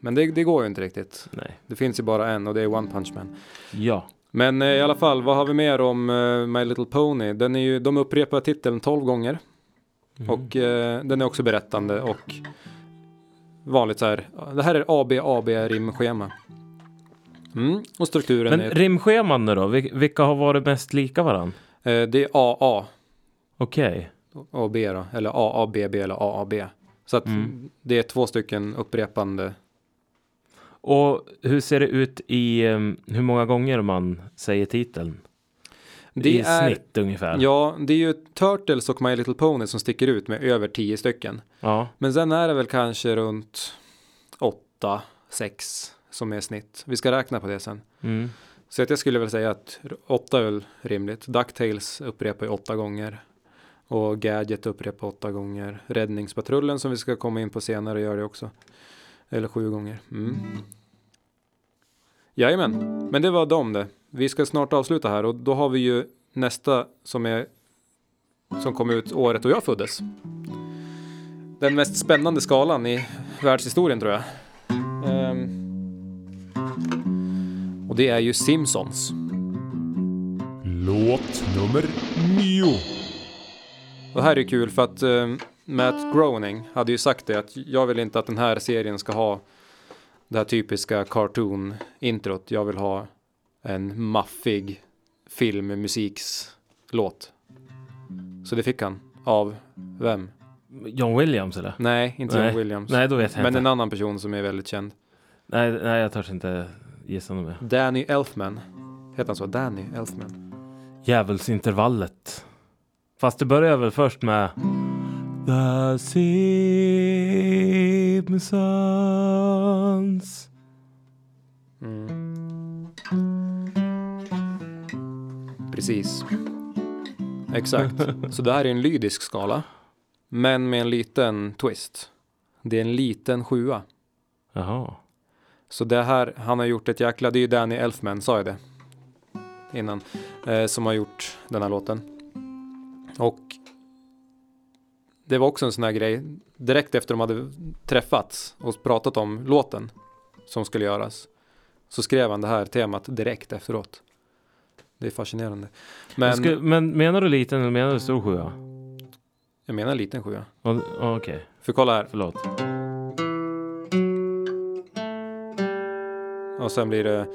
[SPEAKER 1] Men det, det går ju inte riktigt.
[SPEAKER 2] Nej.
[SPEAKER 1] Det finns ju bara en och det är One Punch Man.
[SPEAKER 2] Ja.
[SPEAKER 1] Men eh, i alla fall, vad har vi mer om eh, My Little Pony? Den är ju, de upprepar titeln 12 gånger.
[SPEAKER 2] Mm.
[SPEAKER 1] Och eh, den är också berättande och vanligt så här. Det här är AB, AB rimschema. Mm, och strukturen
[SPEAKER 2] Men
[SPEAKER 1] är,
[SPEAKER 2] rimscheman nu då? Vil- Vilka har varit mest lika varann?
[SPEAKER 1] Eh, det är AA
[SPEAKER 2] Okej.
[SPEAKER 1] och B då, eller AABB eller AAB. Så att
[SPEAKER 2] Mm.
[SPEAKER 1] det är två stycken upprepande.
[SPEAKER 2] Och hur ser det ut i um, hur många gånger man säger titeln?
[SPEAKER 1] Det
[SPEAKER 2] I
[SPEAKER 1] är,
[SPEAKER 2] snitt ungefär.
[SPEAKER 1] ja, det är ju Turtles och My Little Pony som sticker ut med över tio stycken.
[SPEAKER 2] ja.
[SPEAKER 1] Men sen är det väl kanske runt åtta, sex som är snitt. Vi ska räkna på det sen.
[SPEAKER 2] Mm.
[SPEAKER 1] Så att jag skulle väl säga att åtta är väl rimligt. Ducktails upprepar ju åtta gånger. Och Gadget upprepar åtta gånger. Räddningspatrullen som vi ska komma in på senare gör det också. Eller sju gånger. Mm. Jajamän, men det var dem det. Vi ska snart avsluta här och då har vi ju nästa som är som kom ut året då jag föddes. Den mest spännande skalan i världshistorien tror jag. Um, och det är ju Simpsons.
[SPEAKER 3] Låt nummer nio.
[SPEAKER 1] Och här är kul för att eh, Matt Groening hade ju sagt det att jag vill inte att den här serien ska ha det här typiska cartoon-introt. Jag vill ha en maffig filmmusikslåt. Så det fick han. Av vem?
[SPEAKER 2] John Williams eller?
[SPEAKER 1] Nej, inte John Williams.
[SPEAKER 2] Nej, då vet jag
[SPEAKER 1] Men
[SPEAKER 2] inte.
[SPEAKER 1] en annan person som är väldigt känd.
[SPEAKER 2] Nej, nej, jag törs inte gissa något mer.
[SPEAKER 1] Danny Elfman. Heter han så? Danny Elfman.
[SPEAKER 2] Djävulsintervallet. Fast det börjar väl först med The Simpsons.
[SPEAKER 1] Mm. Precis. Exakt. [laughs] Så det här är en lydisk skala. Men med en liten twist. Det är en liten sjua.
[SPEAKER 2] Jaha.
[SPEAKER 1] Så det här, han har gjort ett jäkla, det är ju Danny Elfman, sa jag det? Innan. Eh, som har gjort den här låten. Och det var också en sån här grej. Direkt efter de hade träffats och pratat om låten som skulle göras. Så skrev han det här temat direkt efteråt. Det är fascinerande.
[SPEAKER 2] Men, Ska, men menar du liten eller menar du stor sjua?
[SPEAKER 1] jag menar en liten sjua.
[SPEAKER 2] Okej,
[SPEAKER 1] För kolla här.
[SPEAKER 2] förlåt.
[SPEAKER 1] Och sen blir det...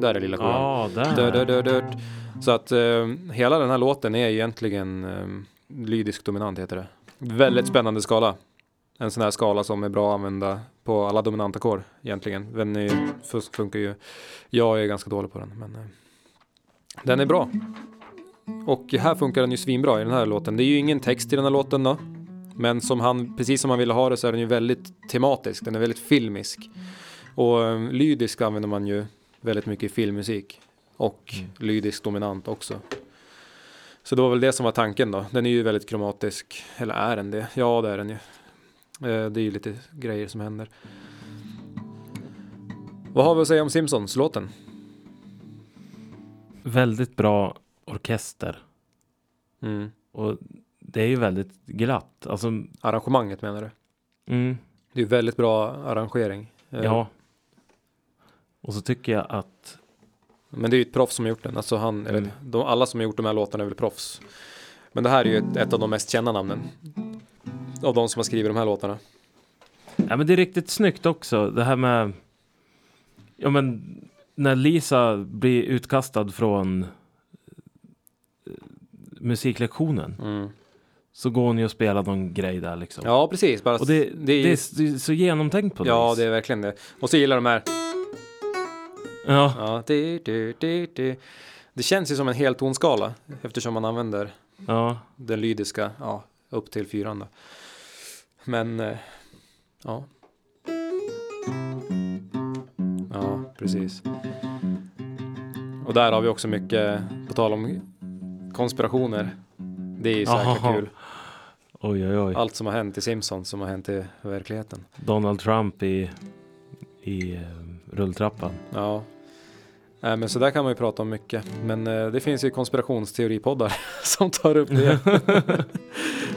[SPEAKER 1] Där är lilla kolan.
[SPEAKER 2] Ja, där.
[SPEAKER 1] Så att hela den här låten är egentligen lydisk dominant heter det. Väldigt spännande skala. En sån här skala som är bra att använda på alla dominantackord egentligen. Den är, funkar ju. Jag är ganska dålig på den, men den är bra. Och här funkar den ju svinbra i den här låten. Det är ju ingen text i den här låten då. Men som han, precis som han ville ha det så är den ju väldigt tematisk. Den är väldigt filmisk. Och eh, lydisk använder man ju väldigt mycket i filmmusik. Och
[SPEAKER 2] Mm.
[SPEAKER 1] lydisk dominant också. Så det var väl det som var tanken då. Den är ju väldigt kromatisk. Eller är den det? Ja det är den ju. Eh, Det är ju lite grejer som händer. Vad har vi att säga om Simpsons-låten?
[SPEAKER 2] Väldigt bra orkester.
[SPEAKER 1] Mm.
[SPEAKER 2] Och det är ju väldigt glatt. Alltså,
[SPEAKER 1] Arrangemanget menar du?
[SPEAKER 2] mm,
[SPEAKER 1] Det är väldigt bra arrangering. Eh,
[SPEAKER 2] ja. Och så tycker jag att
[SPEAKER 1] Men det är ju ett proffs som har gjort den. Alltså han, eller
[SPEAKER 2] Mm.
[SPEAKER 1] de, alla som har gjort de här låtarna är väl proffs. Men det här är ju ett, ett av de mest kända namnen. Av de som har skrivit de här låtarna.
[SPEAKER 2] Ja men det är riktigt snyggt också. Det här med... Ja men när Lisa blir utkastad från eh, musiklektionen
[SPEAKER 1] Mm.
[SPEAKER 2] Så går hon ju och spelar någon grej där liksom.
[SPEAKER 1] Ja, precis. Bara,
[SPEAKER 2] Och det,
[SPEAKER 1] det
[SPEAKER 2] det,
[SPEAKER 1] är
[SPEAKER 2] det är så genomtänkt på något
[SPEAKER 1] ja,
[SPEAKER 2] vis.
[SPEAKER 1] det är verkligen det. Och så gillar de här.
[SPEAKER 2] Ja,
[SPEAKER 1] Ja, det, det, det, det. känns ju som en heltonskala eftersom man använder
[SPEAKER 2] ja.
[SPEAKER 1] den lydiska ja, upp till fyran då. Men eh, ja. Ja, precis. Och där har vi också mycket, på tal om konspirationer. Det är ju så jäkla kul.
[SPEAKER 2] Oj oj oj.
[SPEAKER 1] Allt som har hänt i Simpsons som har hänt i verkligheten.
[SPEAKER 2] Donald Trump i, i eh, rulltrappan.
[SPEAKER 1] Ja. Nej, men så där kan man ju prata om mycket. Men eh, det finns ju konspirationsteoripoddar [laughs] som tar upp det. [laughs]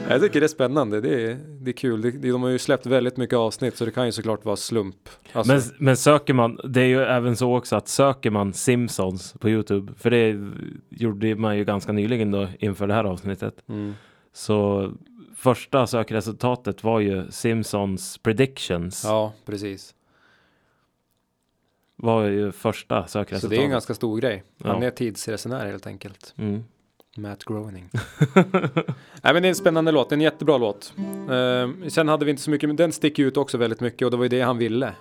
[SPEAKER 1] jag tycker det är spännande. Det är, det är kul. Det, de har ju släppt väldigt mycket avsnitt så det kan ju såklart vara slump. Alltså,
[SPEAKER 2] Men, men söker man, det är ju även så också att söker man Simpsons på Youtube, för det gjorde man ju ganska nyligen då inför det här avsnittet.
[SPEAKER 1] mm,
[SPEAKER 2] Så första sökresultatet var ju Simpsons Predictions.
[SPEAKER 1] ja, precis.
[SPEAKER 2] Var ju första
[SPEAKER 1] Så
[SPEAKER 2] sökresultatet.
[SPEAKER 1] det är en ganska stor grej. Han
[SPEAKER 2] Ja.
[SPEAKER 1] är tidsresenär helt enkelt.
[SPEAKER 2] mm.
[SPEAKER 1] Matt Groening. [laughs] Nej men det är en spännande låt, en jättebra låt. Eh, sen hade vi inte så mycket, men den sticker ut också väldigt mycket och det var ju det han ville.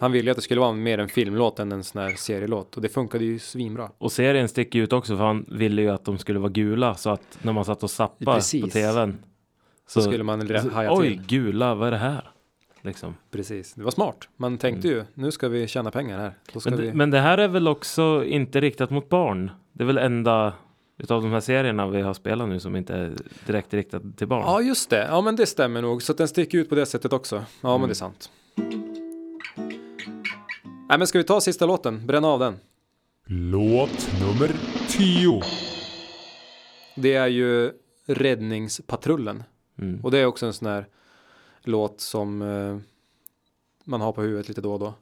[SPEAKER 1] Han ville ju att det skulle vara mer en filmlåt än en sån här serielåt och det funkade ju svinbra.
[SPEAKER 2] Och serien sticker ut också för han ville ju att de skulle vara gula så att när man satt och zappade på tvn
[SPEAKER 1] Så, skulle man
[SPEAKER 2] så-
[SPEAKER 1] haja
[SPEAKER 2] Oj,
[SPEAKER 1] till.
[SPEAKER 2] gula, vad är det här? Liksom.
[SPEAKER 1] Precis, det var smart. Man tänkte ju, nu ska vi tjäna pengar här. Då ska
[SPEAKER 2] Men,
[SPEAKER 1] vi...
[SPEAKER 2] det- men det här är väl också inte riktat mot barn? Det är väl enda utav de här serierna vi har spelat nu som inte är direkt riktad till barn?
[SPEAKER 1] Ja, just det. Ja, men det stämmer nog. Så att den sticker ut på det sättet också. Ja,
[SPEAKER 2] Mm.
[SPEAKER 1] men det är sant. Nej, men ska vi ta sista låten? Bränna av den.
[SPEAKER 3] Låt nummer 10.
[SPEAKER 1] Det är ju Räddningspatrullen.
[SPEAKER 2] Mm.
[SPEAKER 1] Och det är också en sån här låt som eh, man har på huvudet lite då och då.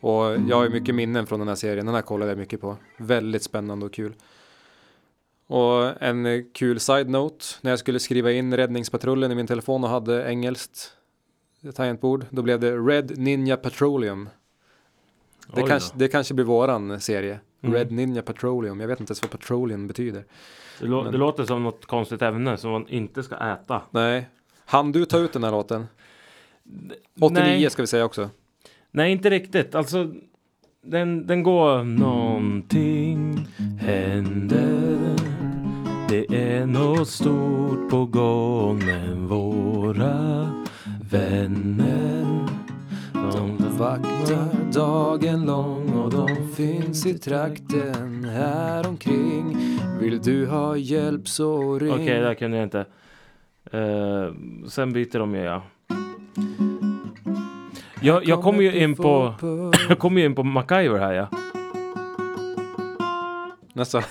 [SPEAKER 1] Och jag har ju mycket minnen från den här serien. Den här kollade jag mycket på. Väldigt spännande och kul. Och en eh, kul side-note. När jag skulle skriva in Räddningspatrullen i min telefon och hade engelskt tangentbord. Då blev det Red Ninja Petroleum. Det,
[SPEAKER 2] Oj
[SPEAKER 1] kanske, det kanske blir våran serie.
[SPEAKER 2] Mm.
[SPEAKER 1] Red Ninja Petroleum. Jag vet inte ens vad petroleum betyder.
[SPEAKER 2] Det, lå-
[SPEAKER 1] men-
[SPEAKER 2] det låter som något konstigt ämne som man inte ska äta.
[SPEAKER 1] Nej. Han du ta ut den här låten? 89
[SPEAKER 2] Nej.
[SPEAKER 1] ska vi säga också.
[SPEAKER 2] Nej, inte riktigt. Alltså, den, den går... Någonting händer. Det är något stort på gång med våra vänner. De
[SPEAKER 1] Vaktar dagen lång och de finns i trakten här omkring. Vill du ha hjälp så ring.
[SPEAKER 2] Okej, där kunde jag inte. Eh, sen byter de ju, ja. Jag, jag kommer ju in på... [laughs] Jag kommer ju in på MacGyver här, ja.
[SPEAKER 1] Nästa.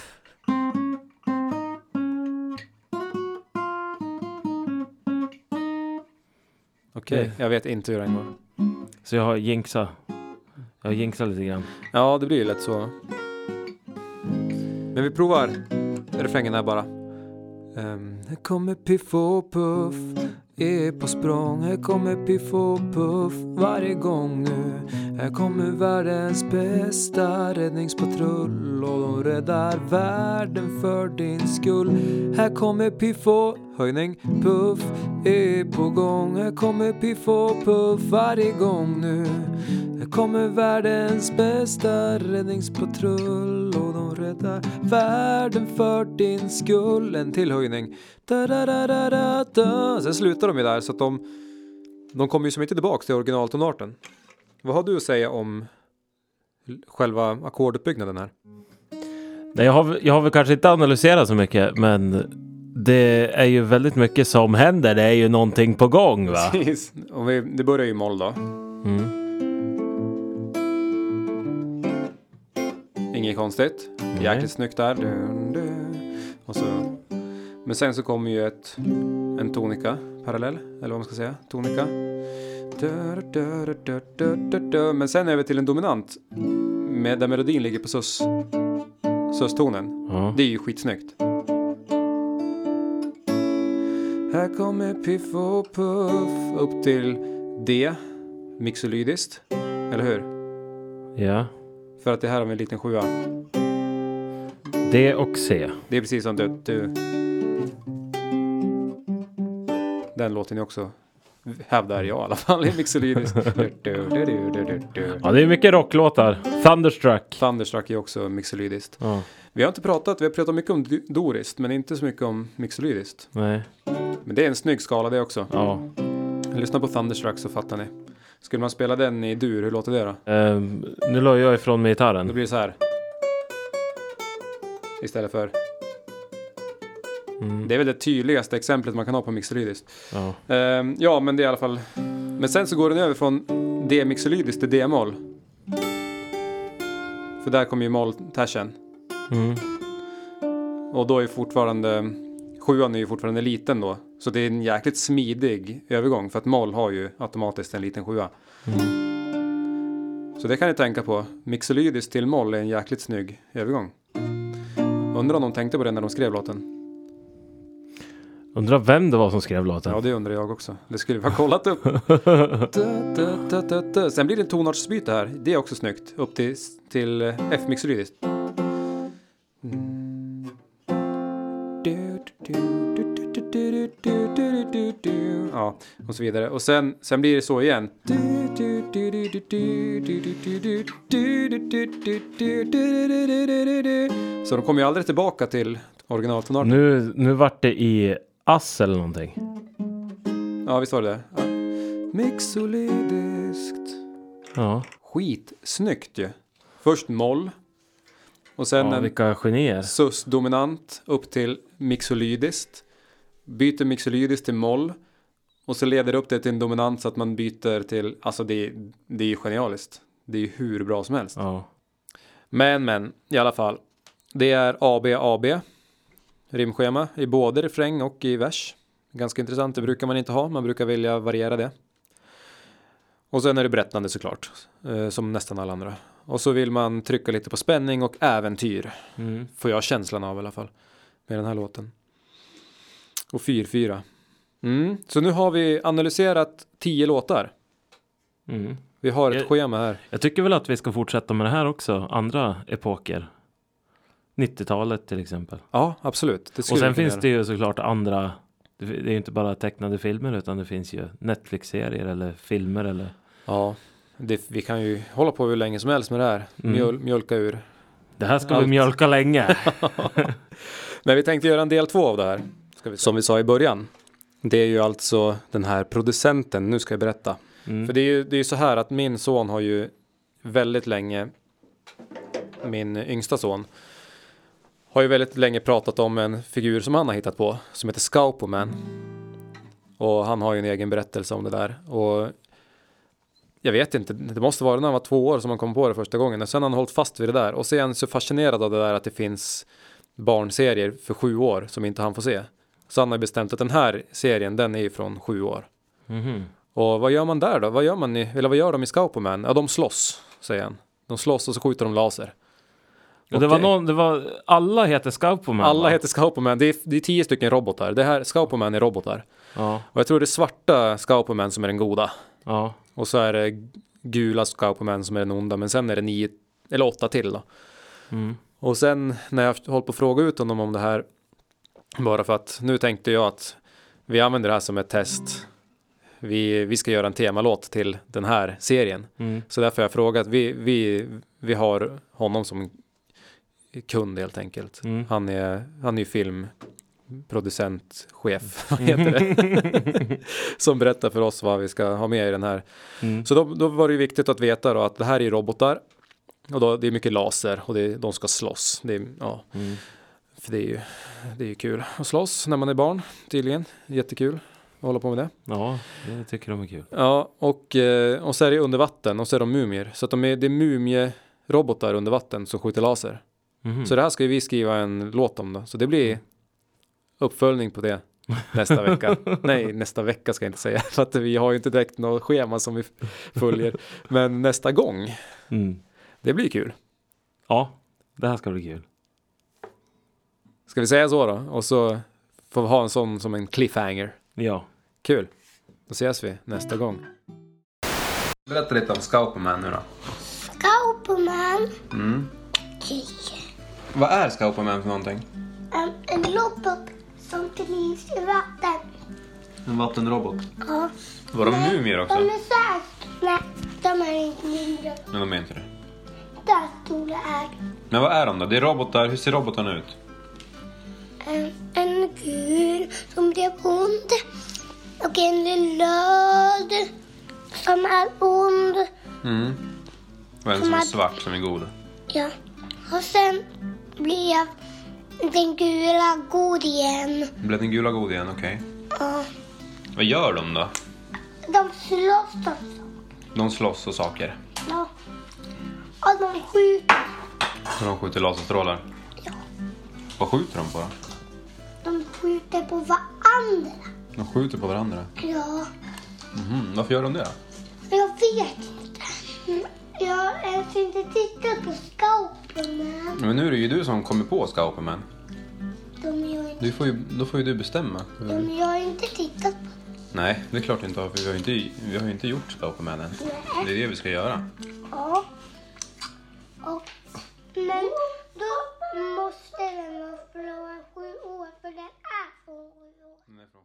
[SPEAKER 1] Okej,
[SPEAKER 2] Det-
[SPEAKER 1] jag vet inte hur den går.
[SPEAKER 2] Så jag har jinxat. Jag har jinxat lite grann.
[SPEAKER 1] Ja, det blir ju lätt så. Men vi provar refrängen här bara. Um, här kommer Piff och Puff, är på språng. Här kommer Piff och Puff varje gång nu. Här kommer världens bästa räddningspatrull och de räddar världen för din skull. Här kommer Piff och höjning, Puff är på gång. Här kommer Piff och Puff varje gång nu. Här kommer världens bästa räddningspatrull räddar världen för din skull. En till höjning. Da, da, da, da, da, da. Sen slutar de ju där så att de, de kommer ju som inte tillbaks till originaltonarten. Vad har du att säga om själva ackorduppbyggnaden här?
[SPEAKER 2] Nej, jag, har, jag har väl kanske inte analyserat så mycket, men det är ju väldigt mycket som händer. Det är ju någonting på gång, va?
[SPEAKER 1] Precis. Och vi, det börjar ju i moll då.
[SPEAKER 2] Mm.
[SPEAKER 1] Inget konstigt. Jäkligt snyggt där. Dun, dun. Och så. Men sen så kommer ju ett, en tonika parallell, eller vad man ska säga. Tonika. Men sen över till en dominant. Med, där melodin ligger på sus. Sus-tonen.
[SPEAKER 2] Ja.
[SPEAKER 1] Det är ju skitsnyggt. Här kommer Piff och Puff upp till D. Mixolydiskt. Eller hur?
[SPEAKER 2] ja.
[SPEAKER 1] För att det här har vi en liten sjua.
[SPEAKER 2] D och C.
[SPEAKER 1] Det är precis som du, du. Den låten är också hävdar jag i alla fall i mixolydiskt. [laughs]
[SPEAKER 2] Ja, det är mycket rocklåtar. Thunderstruck.
[SPEAKER 1] Thunderstruck är också mixolydiskt.
[SPEAKER 2] Ja.
[SPEAKER 1] Vi har inte pratat, vi har pratat mycket om doriskt men inte så mycket om mixolydiskt.
[SPEAKER 2] Nej.
[SPEAKER 1] Men det är en snygg skala det också.
[SPEAKER 2] Ja.
[SPEAKER 1] Lyssna på Thunderstruck så fattar ni. Skulle man spela den i dur, hur låter det då?
[SPEAKER 2] Ehm, nu la jag ifrån mig
[SPEAKER 1] Då
[SPEAKER 2] gitarren.
[SPEAKER 1] blir det så här. Istället för.
[SPEAKER 2] Mm.
[SPEAKER 1] Det är väl det tydligaste exemplet man kan ha på mixolydiskt.
[SPEAKER 2] Ja.
[SPEAKER 1] Ehm, ja, men det är i alla fall. Men sen så går den över från D-mixolydiskt till D-moll. För där kommer ju moll-tashen.
[SPEAKER 2] Mm.
[SPEAKER 1] Och då är fortfarande sjuan är ju fortfarande liten då. Så det är en jäkligt smidig övergång för att moll har ju automatiskt en liten sjua.
[SPEAKER 2] Mm.
[SPEAKER 1] Så det kan ni tänka på. Mixolydiskt till moll är en jäkligt snygg övergång. Undrar om de tänkte på det när de skrev låten.
[SPEAKER 2] Undrar vem det var som skrev låten.
[SPEAKER 1] Ja, det undrar jag också. Det skulle vi ha kollat upp. Da, da, da, da, da. Sen blir det tonartsbyte här. Det är också snyggt. Upp till, till F-mixolydiskt. Mm. Ja, och så vidare. Och sen, sen blir det så igen. Så de kommer ju aldrig tillbaka till originaltonarten.
[SPEAKER 2] Nu, nu vart det i ass eller någonting.
[SPEAKER 1] Ja, visst var det det? Ja. Mixolydiskt.
[SPEAKER 2] Ja,
[SPEAKER 1] Skitsnyggt ju. Först moll. Och sen
[SPEAKER 2] ja
[SPEAKER 1] en
[SPEAKER 2] vilka genier.
[SPEAKER 1] sus-dominant upp till mixolydiskt. Byter mixolydiskt till moll. Och så leder upp det till en dominant så att man byter till, alltså det, det är ju genialiskt. Det är ju hur bra som helst.
[SPEAKER 2] Ja.
[SPEAKER 1] Men, men, i alla fall. Det är AB, AB. Rimschema i både refräng och i vers. Ganska intressant, det brukar man inte ha. Man brukar vilja variera det. Och sen är det berättande såklart. Eh, som nästan alla andra. Och så vill man trycka lite på spänning och äventyr.
[SPEAKER 2] Mm.
[SPEAKER 1] Får jag känslan av i alla fall. Med den här låten. Och 4-4. Mm. Så nu har vi analyserat 10 låtar.
[SPEAKER 2] Mm.
[SPEAKER 1] Vi har ett
[SPEAKER 2] Jag-
[SPEAKER 1] schema här.
[SPEAKER 2] Jag tycker väl att vi ska fortsätta med det här också. Andra epoker. 90-talet till exempel.
[SPEAKER 1] Ja, absolut.
[SPEAKER 2] Och sen finns
[SPEAKER 1] göra.
[SPEAKER 2] det ju såklart andra. Det det är ju inte bara tecknade filmer utan det finns ju Netflix-serier eller filmer eller.
[SPEAKER 1] Ja, det, vi kan ju hålla på hur länge som helst med det här.
[SPEAKER 2] Mm.
[SPEAKER 1] Mjöl, mjölka ur.
[SPEAKER 2] Det här ska
[SPEAKER 1] Allt.
[SPEAKER 2] vi mjölka länge. [laughs] [laughs]
[SPEAKER 1] Men vi tänkte göra en del två av det här. Vi Som vi sa i början. Det är ju alltså den här producenten, nu ska jag berätta.
[SPEAKER 2] Mm.
[SPEAKER 1] För det är ju det är så här att min son har ju väldigt länge, min yngsta son, har ju väldigt länge pratat om en figur som han har hittat på, som heter Scaupoman. Och han har ju en egen berättelse om det där. Och jag vet inte, det måste vara när han var två år som han kom på det första gången. Och sen har han hållit fast vid det där. Och så är han så fascinerad av det där att det finns barnserier för sju år som inte han får se. Så han har bestämt att den här serien, den är ju från sju år.
[SPEAKER 2] Mhm.
[SPEAKER 1] Och vad gör man där då? Vad gör man i, eller vad gör de i Scaupoman? Ja, de slåss, säger han. De slåss och så skjuter de laser.
[SPEAKER 2] Och det var någon, det var, alla heter Scaupoman
[SPEAKER 1] Alla
[SPEAKER 2] va?
[SPEAKER 1] heter Scaupoman. Det är, det är tio stycken robotar. Det här, Scaupoman är robotar.
[SPEAKER 2] Ja,
[SPEAKER 1] Och jag tror det är svarta Scaupoman som är den goda.
[SPEAKER 2] ja.
[SPEAKER 1] Och så är det gula Scaupoman som är den onda. Men sen är det nio, eller åtta till då.
[SPEAKER 2] Mm.
[SPEAKER 1] Och sen när jag håller på att fråga ut honom om det här. Bara för att nu tänkte jag att vi använder det här som ett test. Vi, vi ska göra en temalåt till den här serien.
[SPEAKER 2] Mm.
[SPEAKER 1] Så därför har jag frågat. Vi, vi, vi har honom som kund helt enkelt.
[SPEAKER 2] Mm.
[SPEAKER 1] Han är, han är ju filmproducent, chef, [laughs] vad heter det? [laughs] som berättar för oss vad vi ska ha med i den här.
[SPEAKER 2] Mm.
[SPEAKER 1] Så då, då var det ju viktigt att veta då att det här är robotar. Och då, det är mycket laser och det, de ska slåss. Det är, ja,
[SPEAKER 2] Mm.
[SPEAKER 1] För det är ju det är ju kul att slåss när man är barn tydligen. Jättekul att hålla på med det.
[SPEAKER 2] Ja, det tycker de är kul.
[SPEAKER 1] Ja, och, eh, och så är det under vatten och så är de mumier. Så att de är, det är mumierobotar under vatten som skjuter laser.
[SPEAKER 2] Mhm.
[SPEAKER 1] Så det här ska ju vi skriva en låt om då. Så det blir uppföljning på det nästa vecka. [laughs] Nej, nästa vecka ska jag inte säga. För att vi har ju inte direkt något schema som vi följer. Men nästa gång,
[SPEAKER 2] Mm.
[SPEAKER 1] det blir kul.
[SPEAKER 2] Ja, det här ska bli kul.
[SPEAKER 1] Ska vi säga så då? Och så får vi ha en sån som en cliffhanger.
[SPEAKER 2] Ja.
[SPEAKER 1] Kul. Då ses vi nästa gång. Berätta lite om Scaupoman nu då.
[SPEAKER 4] Scaupoman.
[SPEAKER 1] Mm.
[SPEAKER 4] Okej.
[SPEAKER 1] Vad är Scaupoman för någonting?
[SPEAKER 4] En, en robot som trivs i vatten.
[SPEAKER 1] En vattenrobot.
[SPEAKER 4] Ja.
[SPEAKER 1] Var de mumier
[SPEAKER 4] De
[SPEAKER 1] också?
[SPEAKER 4] är så här. Nej, de är inte mindre.
[SPEAKER 1] Men de är inte det.
[SPEAKER 4] Där stora är
[SPEAKER 1] Men vad är de då? Det är robotar. Hur ser robotarna ut?
[SPEAKER 4] En, en gul som blir ond. Och en röd som är ond.
[SPEAKER 1] Mm. Och en
[SPEAKER 4] som är
[SPEAKER 1] svart som är god.
[SPEAKER 4] Ja. Och sen blir jag den gula god igen.
[SPEAKER 1] Blev den gula god igen? Okej.
[SPEAKER 4] Ja.
[SPEAKER 1] Vad gör de då?
[SPEAKER 4] De slåss också.
[SPEAKER 1] De slåss och saker.
[SPEAKER 4] Ja. Och de skjuter.
[SPEAKER 1] Så de skjuter laserstrålar.
[SPEAKER 4] Ja.
[SPEAKER 1] Vad skjuter de på då?
[SPEAKER 4] De skjuter på varandra.
[SPEAKER 1] De skjuter på varandra.
[SPEAKER 4] Ja.
[SPEAKER 1] Mhm. Varför gör de det?
[SPEAKER 4] Jag vet inte. Jag har ens inte tittat på Scaupoman.
[SPEAKER 1] Men nu är det ju du som kommer på Scaupoman.
[SPEAKER 4] De gör inte.
[SPEAKER 1] Du får ju, då får ju du bestämma.
[SPEAKER 4] De jag har inte tittat på.
[SPEAKER 1] Nej, det är klart inte har. För vi har ju inte, vi har inte gjort Scaupoman än. Det är det vi ska göra.
[SPEAKER 4] Ja. Och, men, då, måste den vara från sju år för den är från sju år.
[SPEAKER 1] Den är från